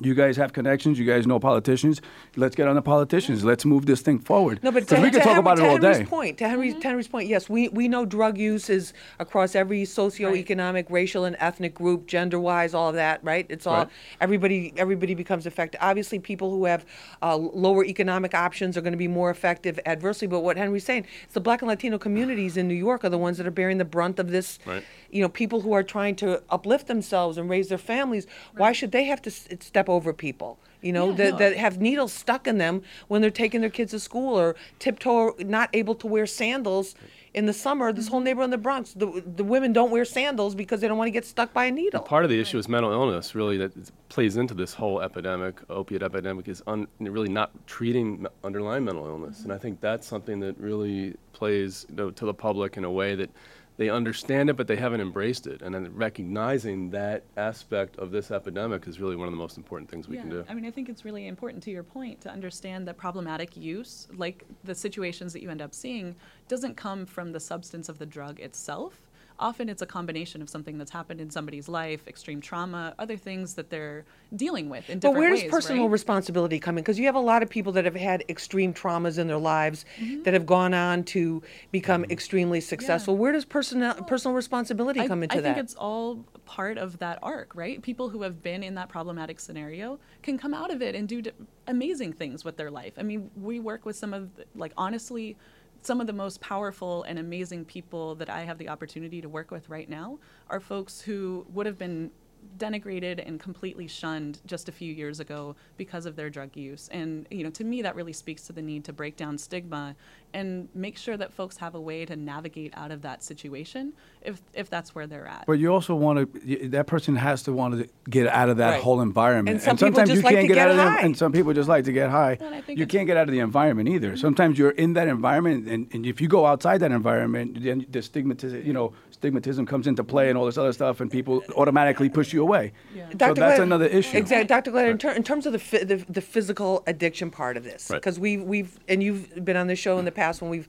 B: You guys have connections. You guys know politicians. Let's get on the politicians. Let's move this thing forward.
A: No, but to,
B: because we
A: to
B: can talk
A: Henry-
B: about it all
A: Henry's
B: day.
A: point, to Henry's, to Henry's point, yes, we, we know drug use is across every socioeconomic, racial, and ethnic group, gender-wise, all of that, right? It's all
D: Right.
A: everybody. Everybody becomes affected. Obviously, people who have uh, lower economic options are going to be more effective adversely. But what Henry's saying, it's the Black and Latino communities in New York are the ones that are bearing the brunt of this.
D: Right.
A: You know, people who are trying to uplift themselves and raise their families. Why should they have to s- step over people? You know,
C: Yeah,
A: that,
C: no.
A: that have needles stuck in them when they're taking their kids to school or tiptoe not able to wear sandals in the summer this
C: Mm-hmm.
A: whole neighborhood in the bronx the, the women don't wear sandals because they don't want to get stuck by a needle
D: Part of the issue is mental illness, really, that plays into this whole epidemic, opiate epidemic, is un, really not treating underlying mental illness. And I think that's something that really plays you know, to the public in a way that they understand it, but they haven't embraced it. And then recognizing that aspect of this epidemic is really one of the most important things we
C: yeah,
D: can do.
C: I mean, I think it's really important to your point to understand that problematic use, like the situations that you end up seeing, doesn't come from the substance of the drug itself. Often it's a combination of something that's happened in somebody's life, extreme trauma, other things that they're dealing with in
A: But
C: different
A: where
C: ways.
A: does personal
C: right?
A: responsibility come in? Because you have a lot of people that have had extreme traumas in their lives
C: Mm-hmm.
A: that have gone on to become extremely successful. Where does personal personal responsibility
C: I,
A: come into that?
C: I
A: that?
C: think it's all part of that arc, right? People who have been in that problematic scenario can come out of it and do d- amazing things with their life. I mean, we work with some of, the, like, honestly, some of the most powerful and amazing people that I have the opportunity to work with right now are folks who would have been denigrated and completely shunned just a few years ago because of their drug use. And you know, to me, that really speaks to the need to break down stigma and make sure that folks have a way to navigate out of that situation if if that's where they're at.
B: But you also want to. That person has to want to get out of that
A: Right.
B: whole environment.
A: And some people
B: sometimes
A: just
B: you
A: like
B: can't
A: to
B: get, out
A: get
B: of
A: high.
B: them, and some people just like to get high.
C: Well, and I think
B: You can't get out of the environment either. Mm-hmm. Sometimes you're in that environment, and, and if you go outside that environment, then the stigmatism, you know, stigmatism comes into play and all this other stuff, and people automatically push you away.
C: Yeah.
B: So
A: Dr.
B: that's
A: Glenn-
B: another issue.
A: Exactly, Dr. Glenn. In, ter- in terms of the, phy- the the physical addiction part of this,
D: Right.
A: because we we've and you've been on this show in the past when we've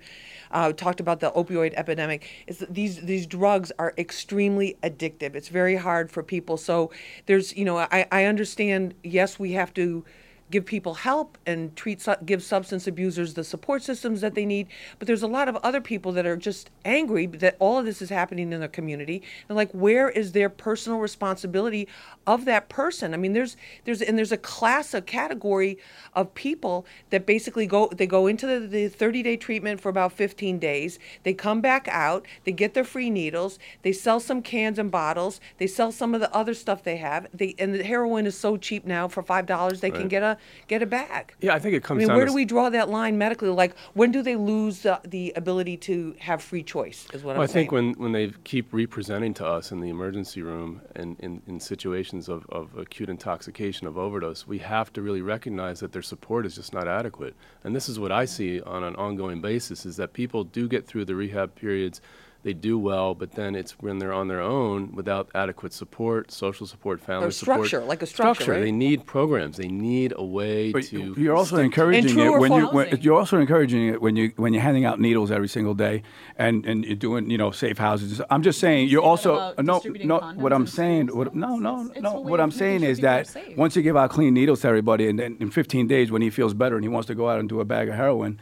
A: uh, talked about the opioid epidemic. Is that these these drugs are extremely addictive. It's very hard for people. So there's you know I I understand. Yes, we have to give people help and treat su- give substance abusers the support systems that they need. But there's a lot of other people that are just angry that all of this is happening in their community. And like where is their personal responsibility of that person? I mean there's there's and there's a class a category of people that basically go they go into the, the 30 day treatment for about 15 days. They come back out. They get their free needles. They sell some cans and bottles. They sell some of the other stuff they have. They and the heroin is so cheap now for five dollars they can get a get a bag
D: Yeah, I think it comes.
A: I
D: mean,
A: where do we draw that line medically? Like, when do they lose the, the ability to have free choice? Is what
D: Well,
A: I'm
D: I think when, when they keep representing to us in the emergency room and in, in situations of, of acute intoxication of overdose, we have to really recognize that their support is just not adequate. And this is what I see on an ongoing basis is that people do get through the rehab periods, they do well, but then it's when they're on their own without adequate support, social support, family
A: Or
D: support.
A: structure, like a structure, right?
D: They need programs. They need a way
B: But
D: to.
B: you're also encouraging it when you
A: false?
B: when, you're also encouraging it when you when you're handing out needles every single day and and you're doing you know safe houses. I'm just saying you're also
C: about
B: no no what I'm saying what, no no
C: It's- it's
B: no what I'm saying is that
C: safe.
B: once you give out clean needles to everybody and then in 15 days when he feels better and he wants to go out and do a bag of heroin.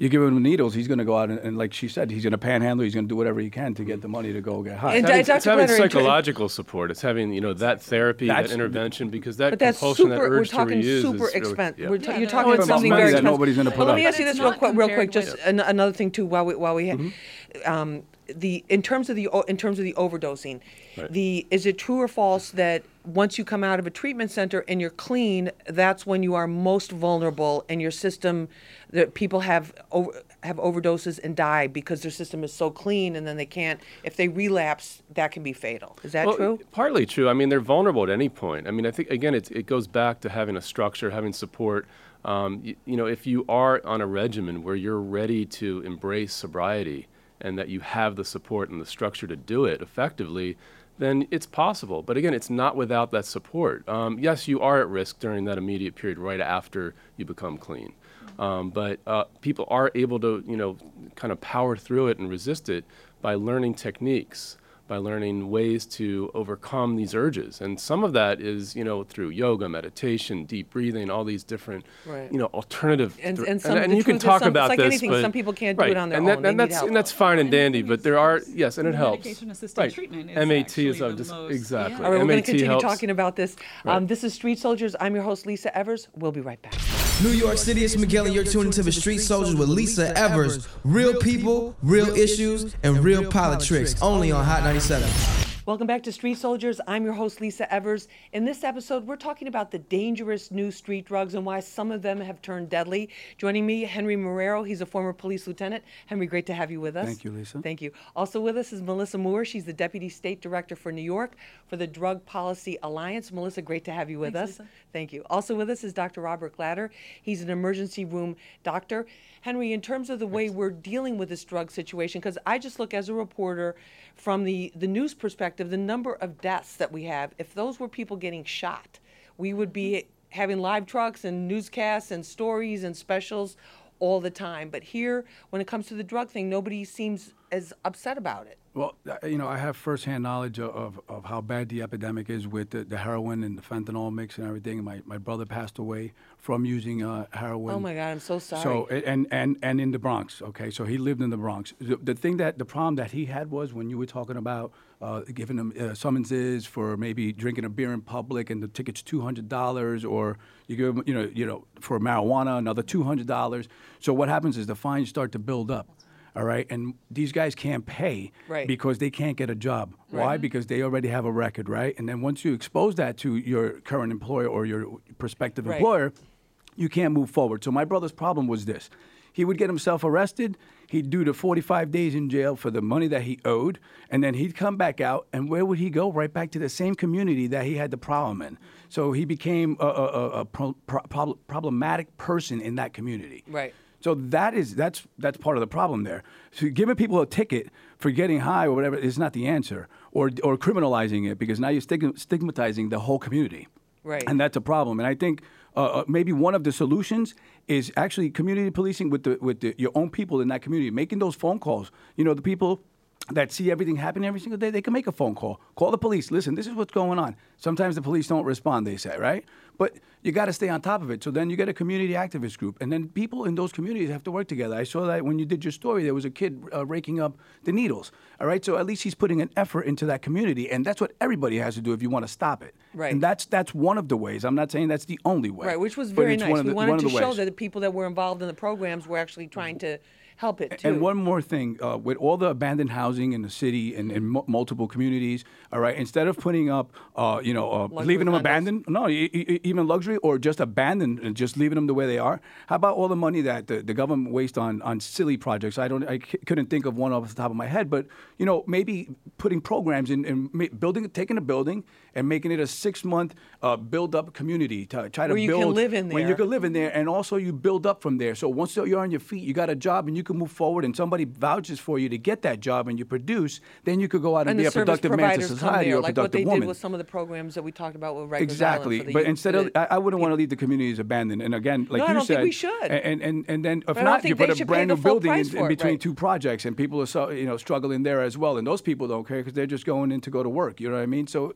B: You give him needles, he's going to go out and, and, like she said, he's going to panhandle. He's going to do whatever he can to get the money to go get high.
A: And
D: It's having,
A: Dr.
D: it's having
A: Glenner, in ter-
D: psychological support. It's having you know that therapy,
B: That's-
D: that intervention, because that
A: but that's
D: compulsion,
A: super.
D: that
A: We're
D: urge to
A: talking
D: reuse
A: super
D: is really,
A: expensive.
D: yeah.
A: Ta-
C: Yeah,
A: you're talking about something very expensive.
B: nobody's gonna
A: But
B: put
A: let me ask you this real quick. Real quick, just an, another thing too. While we while we
D: Mm-hmm.
A: The in terms of the in terms of the overdosing,
D: Right.
A: the is it true or false that once you come out of a treatment center and you're clean, that's when you are most vulnerable and your system, that people have over, have overdoses and die because their system is so clean and then they can't. If they relapse, that can be fatal. Is that
D: Well,
A: true?
D: Partly true. I mean, they're vulnerable at any point. I mean, I think again, it's, it goes back to having a structure, having support. Um, you, you know, if you are on a regimen where you're ready to embrace sobriety and that you have the support and the structure to do it effectively, then it's possible. But again, it's not without that support. Um, yes, you are at risk during that immediate period right after you become clean. Um, but uh, people are able to, you know, kind of power through it and resist it by learning techniques by learning ways to overcome these urges. And some of that is, you know, through yoga, meditation, deep breathing, all these different,
A: Right.
D: you know, alternative.
A: And-
D: thr-
A: and some- the
D: you can
A: truth is
D: talk
A: some- it's
D: about
A: like
D: this,
A: anything,
D: but
A: some people can't do it on their
D: and
A: own.
D: That,
A: They
D: and
A: need
D: that's and that's fine and
C: And
D: dandy,
C: thing
D: but there are yes, and it helps.
C: medication-assisted
D: right.
C: treatment is
D: MAT is
C: actually the
D: just
C: most-
D: exactly.
C: yeah.
A: All right, we're going to continue
D: helps.
A: talking about this. Um,
D: Right.
A: this is Street Soldiers. I'm your host, Lisa Evers. We'll be right back.
G: New York City, it's Miguel, and you're tuning to the Street Soldiers with Lisa Evers. Real people, real issues, and real politics. Only on Hot 97.
A: Welcome back to Street Soldiers. I'm your host, Lisa Evers. In this episode, we're talking about the dangerous new street drugs and why some of them have turned deadly. Joining me, Henry Marrero. He's a former police lieutenant. Henry, great to have you with us.
B: Thank you, Lisa.
A: Thank you. Also with us is Melissa Moore. She's the Deputy State Director for New York for the Drug Policy Alliance. Melissa, great to have you with
C: Thanks,
A: us.
C: Lisa.
A: Thank you. Also with us is Dr. Robert Glatter. He's an emergency room doctor. Henry, in terms of the way we're dealing with this drug situation, because I just look as a reporter from the, the news perspective, the number of deaths that we have, if those were people getting shot, we would be having live trucks and newscasts and stories and specials all the time. But here, when it comes to the drug thing, nobody seems as upset about it.
B: Well, uh, you know, I have firsthand knowledge of, of, of how bad the epidemic is with the, the heroin and the fentanyl mix and everything. My, my brother passed away from using uh, heroin.
A: Oh my God, I'm so sorry.
B: So and and and in the Bronx, okay. So he lived in the Bronx. The, the thing that the problem that he had was when you were talking about uh, giving them uh, summonses for maybe drinking a beer in public and the ticket's two hundred dollars, or you give them, you know, you know, for marijuana another two hundred dollars. So what happens is the fines start to build up. All right, and these guys can't pay
A: Right.
B: because they can't get a job. Why? Because they already have a record, right? And then once you expose that to your current employer or your prospective
A: Right.
B: employer, you can't move forward. So my brother's problem was this. He would get himself arrested. He'd do the 45 days in jail for the money that he owed, and then he'd come back out. And where would he go? Right back to the same community that he had the problem in. So he became a, a, a, a pro, pro, problematic person in that community.
A: Right.
B: So that is that's that's part of the problem there. So giving people a ticket for getting high or whatever is not the answer, or or criminalizing it because now you're stigmatizing the whole community.
A: Right.
B: And that's a problem. And I think uh, uh, maybe one of the solutions is actually community policing with the with the, your own people in that community, making those phone calls. You know, the people that see everything happen every single day, they can make a phone call. Call the police. Listen, this is what's going on. Sometimes the police don't respond, they say, right? But you got to stay on top of it. So then you get a community activist group, and then people in those communities have to work together. I saw that when you did your story, there was a kid uh, raking up the needles. All right, so at least he's putting an effort into that community, and that's what everybody has to do if you want to stop it.
A: Right.
B: And that's that's one of the ways. I'm not saying that's the only way.
A: Right, which was very nice.
B: one of
A: we
B: the-
A: wanted to show
B: ways.
A: that the people that were involved in the programs were actually trying to help it too.
B: And one more thing, uh, with all the abandoned housing in the city and in mu- multiple communities, all right, instead of putting up, uh, you know, uh, leaving them
A: condos.
B: abandoned, no, e- e- even luxury or just abandoned and just leaving them the way they are. How about all the money that the, the government wastes on, on silly projects? I don't, I c- couldn't think of one off the top of my head, but you know, maybe putting programs in, in ma- building, taking a building and making it a six month uh, build up community to try to
A: Where you can live in there.
B: when you can live in there, and also you build up from there. So once you're on your feet, you got a job, and you can move forward, and somebody vouches for you to get that job, and you produce, then you could go out and,
A: and
B: be a productive man to society
A: there,
B: or a
A: like what
B: productive
A: they
B: woman.
A: did with some of the programs that we talked about with Rikers
B: Exactly, but
A: youth-
B: instead of, I, I wouldn't want to leave the communities abandoned. And again, like
A: No, I
B: you
A: don't think
B: said,
A: we should.
B: And and and then if
A: don't
B: you put a brand new building in, in between
A: right.
B: two projects, and people are so, you know struggling there as well. And those people don't care because they're just going in to go to work. You know what I mean? So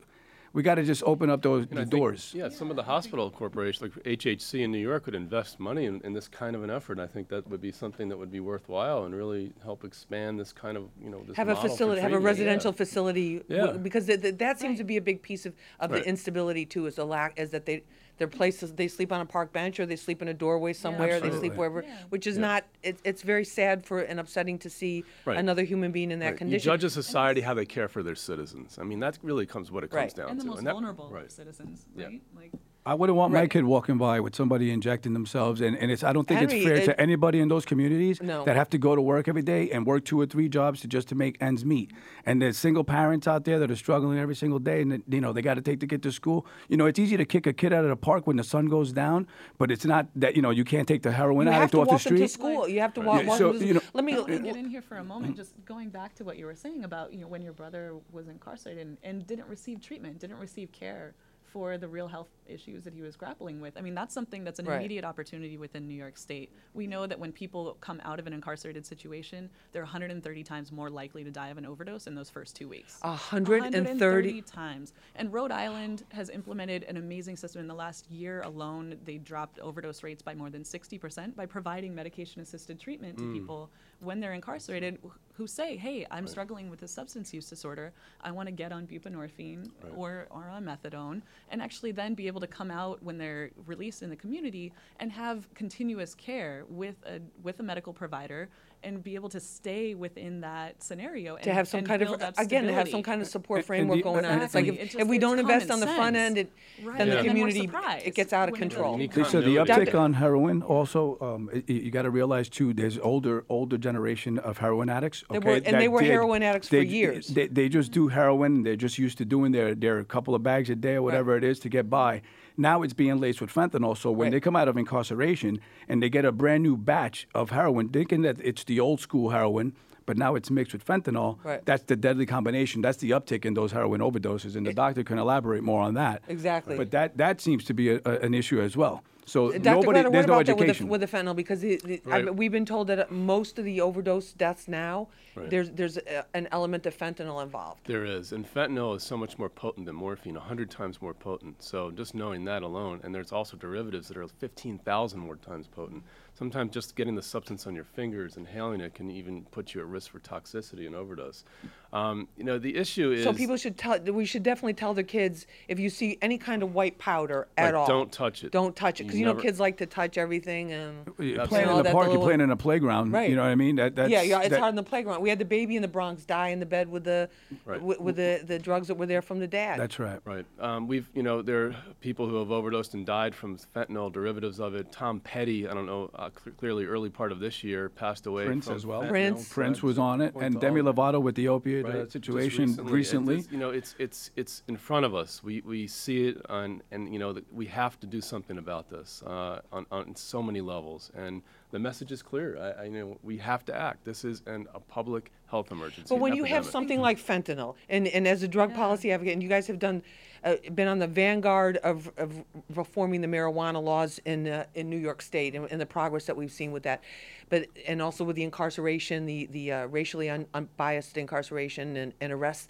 B: we got to just open up those
D: And I
B: the
D: think,
B: doors.
D: Yeah, some of the hospital corporations, like HHC in New York, would invest money in, in this kind of an effort. And I think that would be something that would be worthwhile and really help expand this kind of, you know, this
A: have a
D: model for
A: facility, have a residential
D: Yeah.
A: facility, w-
D: Yeah.
A: because th- th- that seems to be a big piece of, of the instability too. Is the lack is that they their places they sleep on a park bench or they sleep in a doorway somewhere. they sleep wherever,
C: Yeah.
A: which is
D: Yeah.
A: not. It, it's very sad for and upsetting to see
D: Right.
A: another human being in that
D: Right. You
A: condition.
D: judge a society how they care for their citizens. I mean, that really comes what it comes
A: Right.
D: down
C: and the
D: to.
C: most
D: that-
C: vulnerable
D: right.
C: citizens,
D: Yeah.
C: right? Like
B: I wouldn't want my kid walking by with somebody injecting themselves, and, and it's I don't think
A: Henry,
B: it's fair
A: it-
B: to anybody in those communities
A: No.
B: that have to go to work every day and work two or three jobs to just to make ends meet. And there's single parents out there that are struggling every single day, and you know they got to take the kid to school. You know, it's easy to kick a kid out of the park when the sun goes down, but it's not that you know you can't take the heroin
A: you have
B: addict
A: to
B: off the
A: walk them
B: street.
A: to school. You have to walk.
B: Yeah,
A: walk
B: so,
A: them to
B: you know-
A: Let me.
C: Can I get in here for a moment, just going back to what you were saying about you know when your brother was incarcerated and, and didn't receive treatment, didn't receive care for the real health issues that he was grappling with. I mean, that's something that's an
A: Right.
C: immediate opportunity within New York State. We know that when people come out of an incarcerated situation, they're 130 times more likely to die of an overdose in those first two weeks.
A: Hundred and thirty-
C: 130 times. And Rhode Island has implemented an amazing system. In the last year alone, they dropped overdose rates by more than 60% by providing medication assisted treatment to mm. people when they're incarcerated who say, hey, I'm struggling with a substance use disorder. I want to get on buprenorphine or, or on methadone, and actually then be able to come out when they're released in the community and have continuous care with a, with a medical provider and be able to stay within that scenario and
A: to have some
C: and
A: kind of again to have some kind of support
B: And- and
A: framework
B: the-
A: going on. It's like if,
C: It
A: if we don't invest on
C: common
A: the front end, it,
C: Right.
A: then
C: Yeah.
A: the
C: And then
A: community it gets out of
C: when it doesn't.
A: control.
D: You need
B: So the uptick on heroin also, um, y- y- you got to realize too. There's older older generation of heroin addicts.
A: They
B: Okay,
A: were- and they were
B: did-
A: heroin addicts for
B: they-
A: years.
B: They, they just do heroin. They're just used to doing their their couple of bags a day or whatever it is to get by. Now it's being laced with fentanyl. So when
A: Right.
B: they come out of incarceration and they get a brand new batch of heroin, thinking that it's the old school heroin. But now it's mixed with fentanyl.
A: Right.
B: That's the deadly combination. That's the uptick in those heroin overdoses, and the doctor can elaborate more on that.
A: Exactly.
B: But that that seems to be a, a, an issue as well. So
A: Dr.
B: nobody, there's
A: what
B: no
A: about that with
B: education.
A: the, with the fentanyl? Because the, the, I,
D: Right.
A: we've been told that most of the overdose deaths now,
D: Right.
A: there's there's a, an element of fentanyl involved.
D: There is, and fentanyl is so much more potent than morphine, 100 times more potent. So just knowing that alone, and there's also derivatives that are 15,000 more times potent. Sometimes just getting the substance on your fingers, inhaling it, can even put you at risk for toxicity and overdose. Um, you know, the issue is
A: So people should tell. We should definitely tell their kids if you see any kind of white powder at
D: Like,
A: all,
D: don't touch it.
A: Don't touch it because you know
D: never-
A: kids like to touch everything and.
B: You're playing
A: all
B: in the
A: that
B: park,
A: little-
B: you're playing in a playground.
A: Right.
B: You know what I mean? That, that's,
A: yeah, yeah, it's
B: that-
A: hard in the playground. We had the baby in the Bronx die in the bed with the
D: Right.
A: with, with the, the drugs that were there from the dad.
B: That's right.
D: Right. Um, we've, you know, there are people who have overdosed and died from fentanyl derivatives of it. Tom Petty, I don't know, uh, cl- clearly early part of this year, passed away.
B: Prince
D: from
B: as well.
D: fentanyl.
A: Prince.
B: Prince was on it,
D: Point
B: and Demi Lovato with the opiate
D: Right.
B: uh,
D: Just
B: situation
D: recently.
B: recently.
D: It's- it's, you know, it's it's it's in front of us. We we see it on, and you know, that we have to do something about this uh, on on so many levels. And the message is clear. I, I you know we have to act. This is an, a public health emergency.
A: But when
D: an
A: you have something like fentanyl, and, and as a drug policy advocate, and you guys have done, uh, been on the vanguard of, of reforming the marijuana laws in uh, in New York State, and, and the progress that we've seen with that, but and also with the incarceration, the the uh, racially un, unbiased incarceration and, and arrests.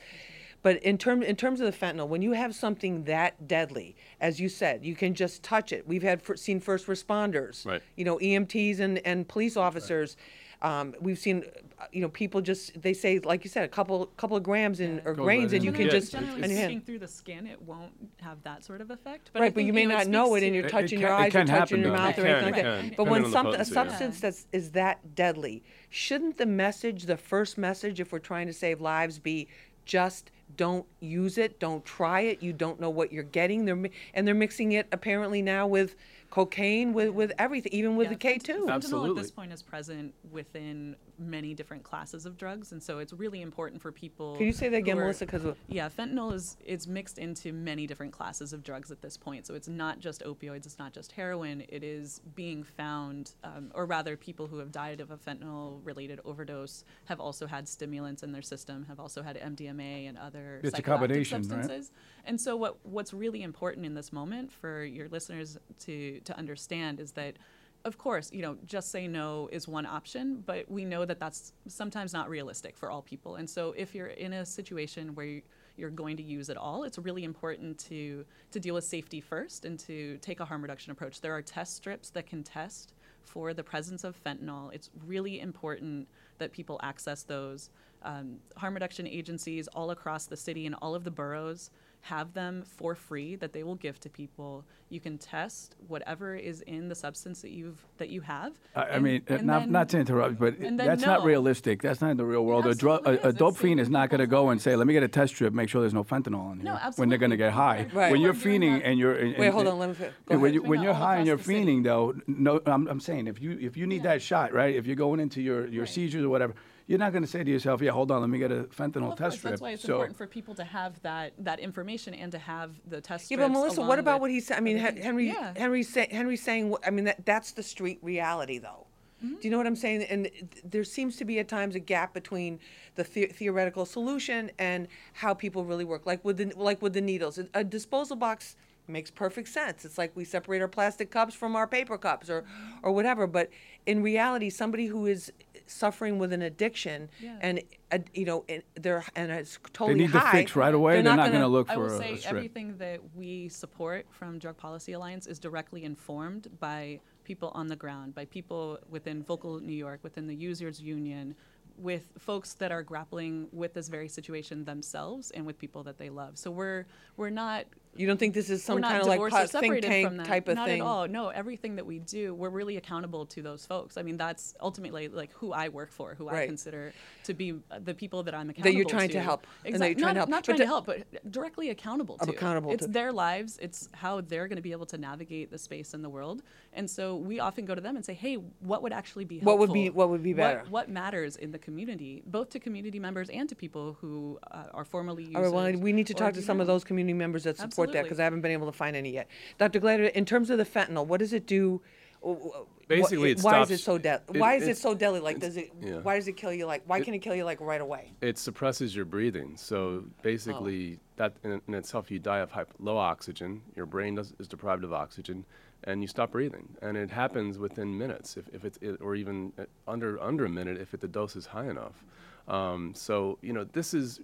A: But in term in terms of the fentanyl, when you have something that deadly, as you said, you can just touch it. We've had fir- seen first responders,
D: Right.
A: you know, EMTs and, and police officers. Um, we've seen, uh, you know, people just they say, like you said, a couple couple of grams in or
B: Goes
A: grains,
B: right
A: and you can
D: Yeah,
A: just
D: it's-
C: Generally
A: on your
C: speaking,
A: hand.
C: through the skin, it won't have that sort of effect. But I
A: Right, but
C: think,
A: you may
C: know,
A: not know it, and you're
B: It- it
A: touching
B: can-
A: your eyes, you're touching
B: happen,
A: your mouth,
D: It
A: or anything like that.
D: can,
A: But when some, a
D: potency, yeah.
A: substance that's is that deadly, shouldn't the message, the first message, if we're trying to save lives, be just don't use it, don't try it. You don't know what you're getting. They're mi- and they're mixing it apparently now with cocaine, with with everything, even with
C: Yeah,
A: the K
C: fent-
A: two.
C: Fentanyl at
D: Absolutely.
C: this point is present within many different classes of drugs, and so it's really important for people.
A: Can you say that again,
C: are-
A: Melissa? Because
C: Yeah, fentanyl is it's mixed into many different classes of drugs at this point. So it's not just opioids, it's not just heroin. It is being found, um, or rather, people who have died of a fentanyl-related overdose have also had stimulants in their system, have also had MDMA and other
B: It's a
C: psychoactive
B: combination, right?
C: substances. And so, what what's really important in this moment for your listeners to to understand is that. Of course, you know, just say no is one option, but we know that that's sometimes not realistic for all people. And so, if you're in a situation where you- you're going to use it all, it's really important to to deal with safety first and to take a harm reduction approach. There are test strips that can test for the presence of fentanyl. It's really important that people access those. Um, harm reduction agencies all across the city and all of the boroughs have them for free that they will give to people. You can test whatever is in the substance that you've that you have.
B: I, I mean,
C: and
B: not
C: then-
B: not to interrupt, but
C: and
B: that's not realistic. That's not in the real world. A,
C: absolutely
B: a, a dope
C: It's
B: fiend is not going to go and say, "Let me get a test strip, make sure there's no fentanyl in here."
C: No,
B: When they're going to get high.
C: Right.
B: When you're fiending and you're and,
A: Wait,
B: and-
A: hold on, let me go
B: and when you, when you're high and you're fiending, though, no, I'm, I'm saying if you if you need that shot, right? If you're going into your your seizures or whatever, you're not going to say to yourself, "Yeah, hold on, let me get a fentanyl
C: Well, of
B: test
C: course,
B: strip."
C: that's why it's
B: so,
C: important for people to have that that information and to have the test.
A: Yeah, but Melissa, what about
C: with
A: what he said? I mean,
C: other
A: Henry.
C: Yeah.
A: Henry, say, Henry's saying. I mean, that that's the street reality, though.
C: Mm-hmm.
A: Do you know what I'm saying? And there seems to be at times a gap between the, the theoretical solution and how people really work. Like with the like with the needles, A- a disposal box makes perfect sense. It's like we separate our plastic cups from our paper cups, or or whatever. But in reality, somebody who is suffering with an addiction
C: Yeah.
A: and uh, you know and they're and it's totally
B: they
A: totally
B: need the
A: high,
B: fix right away.
A: They're,
B: They're, not
A: gonna,
B: going to look
C: I
B: for
C: will
B: a,
C: say
B: a
C: everything that we support from Drug Policy Alliance is directly informed by people on the ground, by people within Vocal New York, within the Users Union, with folks that are grappling with this very situation themselves and with people that they love. So we're we're not
A: You don't think this is some kind of like pot- think tank type of
C: not
A: thing?
C: Not at all. No, everything that we do, we're really accountable to those folks. I mean, that's ultimately like who I work for, who I consider to be uh, the people that I'm accountable to.
A: That you're trying to help, and that
C: Exactly. not,
A: to help.
C: not trying
A: the-
C: to help, but directly accountable to.
A: Accountable
C: It's
A: to.
C: their lives. It's how they're going to be able to navigate the space in the world. And so we often go to them and say, "Hey, what would actually be helpful?
A: What would be- what would be better?"
C: What, what matters in the community, both to community members and to people who uh, are formerly users?
A: All right, well, we need to talk to some of those community members that support that because I haven't been able to find any yet. Dr. Glatter, in terms of the fentanyl, what does it do? w- w-
D: Basically, it
A: why is it so deadly?
D: it-
A: Why is it
D: it's-
A: so deadly? Like, does it?
D: yeah.
A: Why does it kill you? Like, why can it kill you like right away?
D: It suppresses your breathing. So basically, that in, in itself, you die of hyp- low oxygen. Your brain does, is deprived of oxygen, and you stop breathing. And it happens within minutes, if, if it's it, or even uh, under under a minute if it, the dose is high enough. Um, so you know this is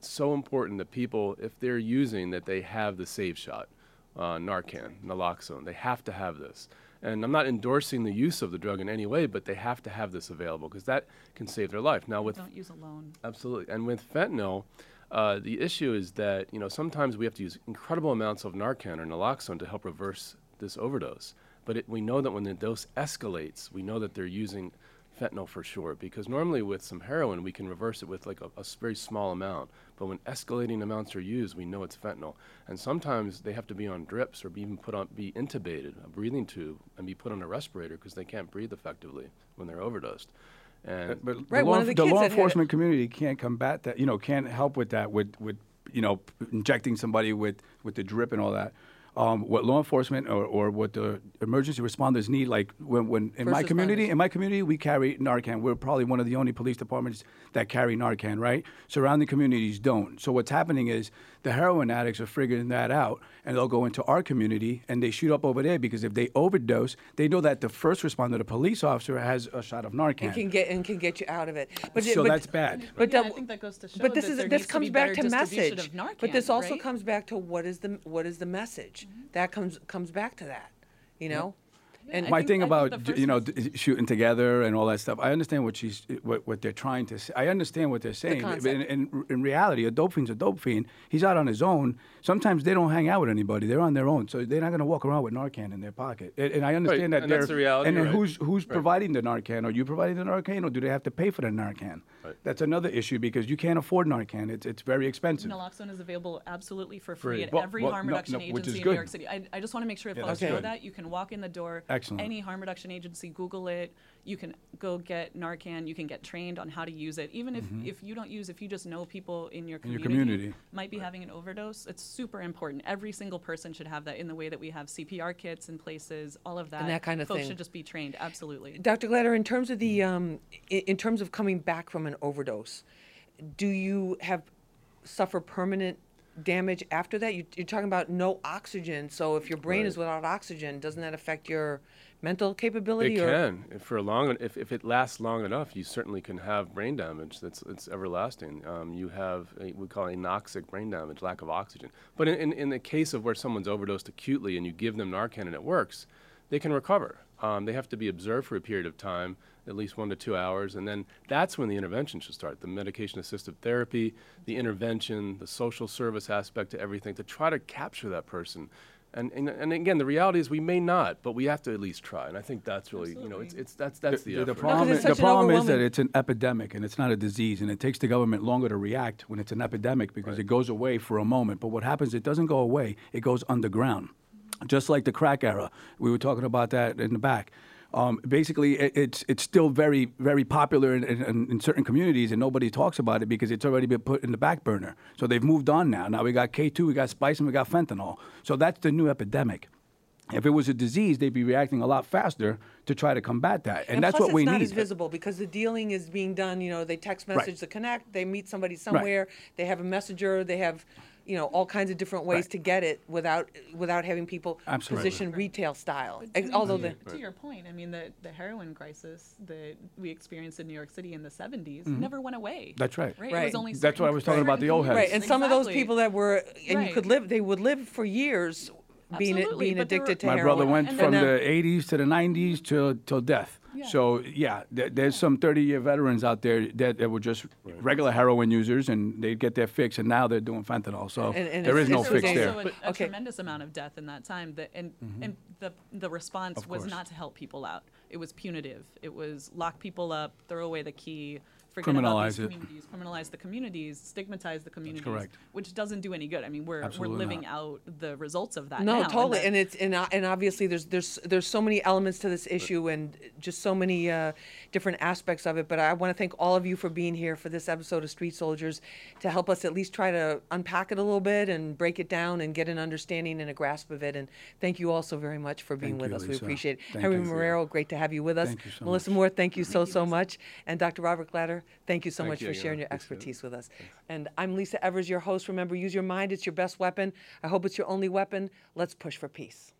D: so important that people, if they're using, that they have the save shot, uh, Narcan, naloxone. They have to have this. And I'm not endorsing the use of the drug in any way, but they have to have this available because that can save their life. Now with
C: Don't use alone.
D: Absolutely. And with fentanyl, uh, the issue is that you know sometimes we have to use incredible amounts of Narcan or naloxone to help reverse this overdose. But it, we know that when the dose escalates, we know that they're using fentanyl for sure. Because normally with some heroin, we can reverse it with like a very small amount. But when escalating amounts are used, we know it's fentanyl. And sometimes they have to be on drips or be even put on, be intubated, a breathing tube, and be put on a respirator because they can't breathe effectively when they're overdosed. And
B: But
A: Right,
B: the, law,
A: the
B: the law
A: that it-
B: enforcement community can't combat that. You know, can't help with that. With with you know p- injecting somebody with with the drip and all that. Um, what law enforcement or, or what the emergency responders need, like when, when in
A: First
B: my community, in my community, we carry Narcan. We're probably one of the only police departments that carry Narcan, right? Surrounding communities don't. So what's happening is the heroin addicts are figuring that out, and they'll go into our community and they shoot up over there because if they overdose, they know that the first responder, the police officer, has a shot of Narcan.
A: And can get and can get you out of it. But it-
B: So
A: but-
B: that's bad.
A: But
C: Yeah,
A: the-
C: I think that goes to show
A: But this
C: that
A: is
C: there
A: this comes back to message.
C: of
A: but this also
C: right?
A: comes back to what is the what is the message? That comes comes back to that. You know. And
B: my
C: think-
B: thing about
C: the
B: d-
C: first
B: you know
C: message-
B: d- shooting together and all that stuff, I understand what she's what, what they're trying to say. I understand what they're saying. but in, in, in reality, a dope fiend's a dope fiend. He's out on his own. Sometimes they don't hang out with anybody. They're on their own, so they're not going to walk around with Narcan in their pocket. And, and I understand that
D: and
B: they're
D: that's the reality,
B: And then
D: right.
B: who's who's
D: Right.
B: providing the Narcan? Are you providing the Narcan, or do they have to pay for the Narcan?
D: Right.
B: That's another issue because you can't afford Narcan. It's it's very expensive.
C: Naloxone is available absolutely for free
D: Free.
C: at
B: Well-
C: every
B: well,
C: harm
B: no-
C: reduction
B: no, which
C: agency
B: is
C: in
B: good.
C: New York City. I, I just want to make sure
B: Yeah,
C: folks know
B: good.
C: that. You can walk in the door,
B: Excellent.
C: any harm reduction agency, Google it. You can go get Narcan. You can get trained on how to use it. Even if, if you don't use, if you just know people in your
B: Mm-hmm. In your
C: community,
B: community.
C: might be having an overdose, it's super important. Every single person should have that in the way that we have CPR kits in places, all of that.
A: And that kind of
C: folks
A: thing.
C: should just be trained, absolutely.
A: Dr. Glatter, in terms of the um, in, in terms of coming back from an overdose, do you have suffer permanent damage after that? You, you're talking about no oxygen. So if your brain is without oxygen, doesn't that affect your mental capability?
D: It
A: or?
D: can. If for a long, if, if it lasts long enough, you certainly can have brain damage that's it's everlasting. Um, you have a, we call it anoxic brain damage, lack of oxygen. But in, in, in the case of where someone's overdosed acutely and you give them Narcan and it works, they can recover. Um, they have to be observed for a period of time, at least one to two hours, and then that's when the intervention should start. The medication-assisted therapy, the intervention, the social service aspect to everything to try to capture that person. And, and, and again, the reality is we may not, but we have to at least try. And I think that's really, you know, it's, it's that's that's the,
B: the, the problem,
A: it's
B: is, the problem is that it's an epidemic and it's not a disease, and it takes the government longer to react when it's an epidemic because it goes away for a moment. But what happens? It doesn't go away; it goes underground, just like the crack era. We were talking about that in the back. Um, basically, it, it's it's still very very popular in, in, in certain communities, and nobody talks about it because it's already been put in the back burner. So they've moved on now. Now we got K two, we got spice, and we got fentanyl. So that's the new epidemic. If it was a disease, they'd be reacting a lot faster to try to combat that, and, that's
A: plus
B: what we
A: it's not
B: need.
A: as visible because the dealing is being done. You know, they text
B: Right.
A: message the connect, they meet somebody somewhere, they have a messenger, they have, you know, all kinds of different ways
B: Right.
A: to get it without without having people
B: Absolutely.
A: position retail style.
C: But, I mean,
A: Although
C: to,
A: the
C: to your point, I mean, the, the heroin crisis that we experienced in New York City in the 70s never went away.
B: Mm-hmm. That's right.
C: Right. It
A: Right.
C: was only
B: That's what I was talking about, the old heads.
A: right,
C: communities.
A: and some of those people that were and you could live, they would live for years being
C: Absolutely,
A: being
C: but there
A: addicted to
C: were-
B: My
A: heroin.
B: brother went
C: And
B: from
A: then-
B: the 80s to the 90s till till death. So yeah, there, there's some 30-year veterans out there that, that were just regular heroin users, and they'd get their fix, and now they're doing fentanyl. So
A: And- and
B: there
A: it's-
B: no fix
A: okay.
B: there.
C: also a, a
A: okay.
C: tremendous amount of death in that time. That and and the the response
B: Mm-hmm.
C: Was not to help people out. It was punitive. It was lock people up, throw away the key, forget about
B: Criminalize
C: these
B: it.
C: communities, criminalize the communities, stigmatize the communities,
B: correct.
C: which doesn't do any good. I mean, we're
B: Absolutely
C: we're living
B: not.
C: out the results of that.
A: No,
C: now,
A: totally,
C: that-
A: and it's and, and obviously there's there's there's so many elements to this issue and just so many uh, different aspects of it. But I want to thank all of you for being here for this episode of Street Soldiers to help us at least try to unpack it a little bit and break it down and get an understanding and a grasp of it. And thank you all so very much for being
B: Thank
A: with
B: you,
A: us. We appreciate it.
B: Thank
A: Henry
B: you.
A: Marrero, great to have you with us.
B: Thank you so
A: Melissa
B: much.
A: Moore, thank you so so much, and Dr. Robert Glatter, thank you so
D: Thank
A: much
D: you
A: for sharing your expertise with us. And I'm Lisa Evers, your host. Remember, use your mind; it's your best weapon. I hope it's your only weapon. Let's push for peace.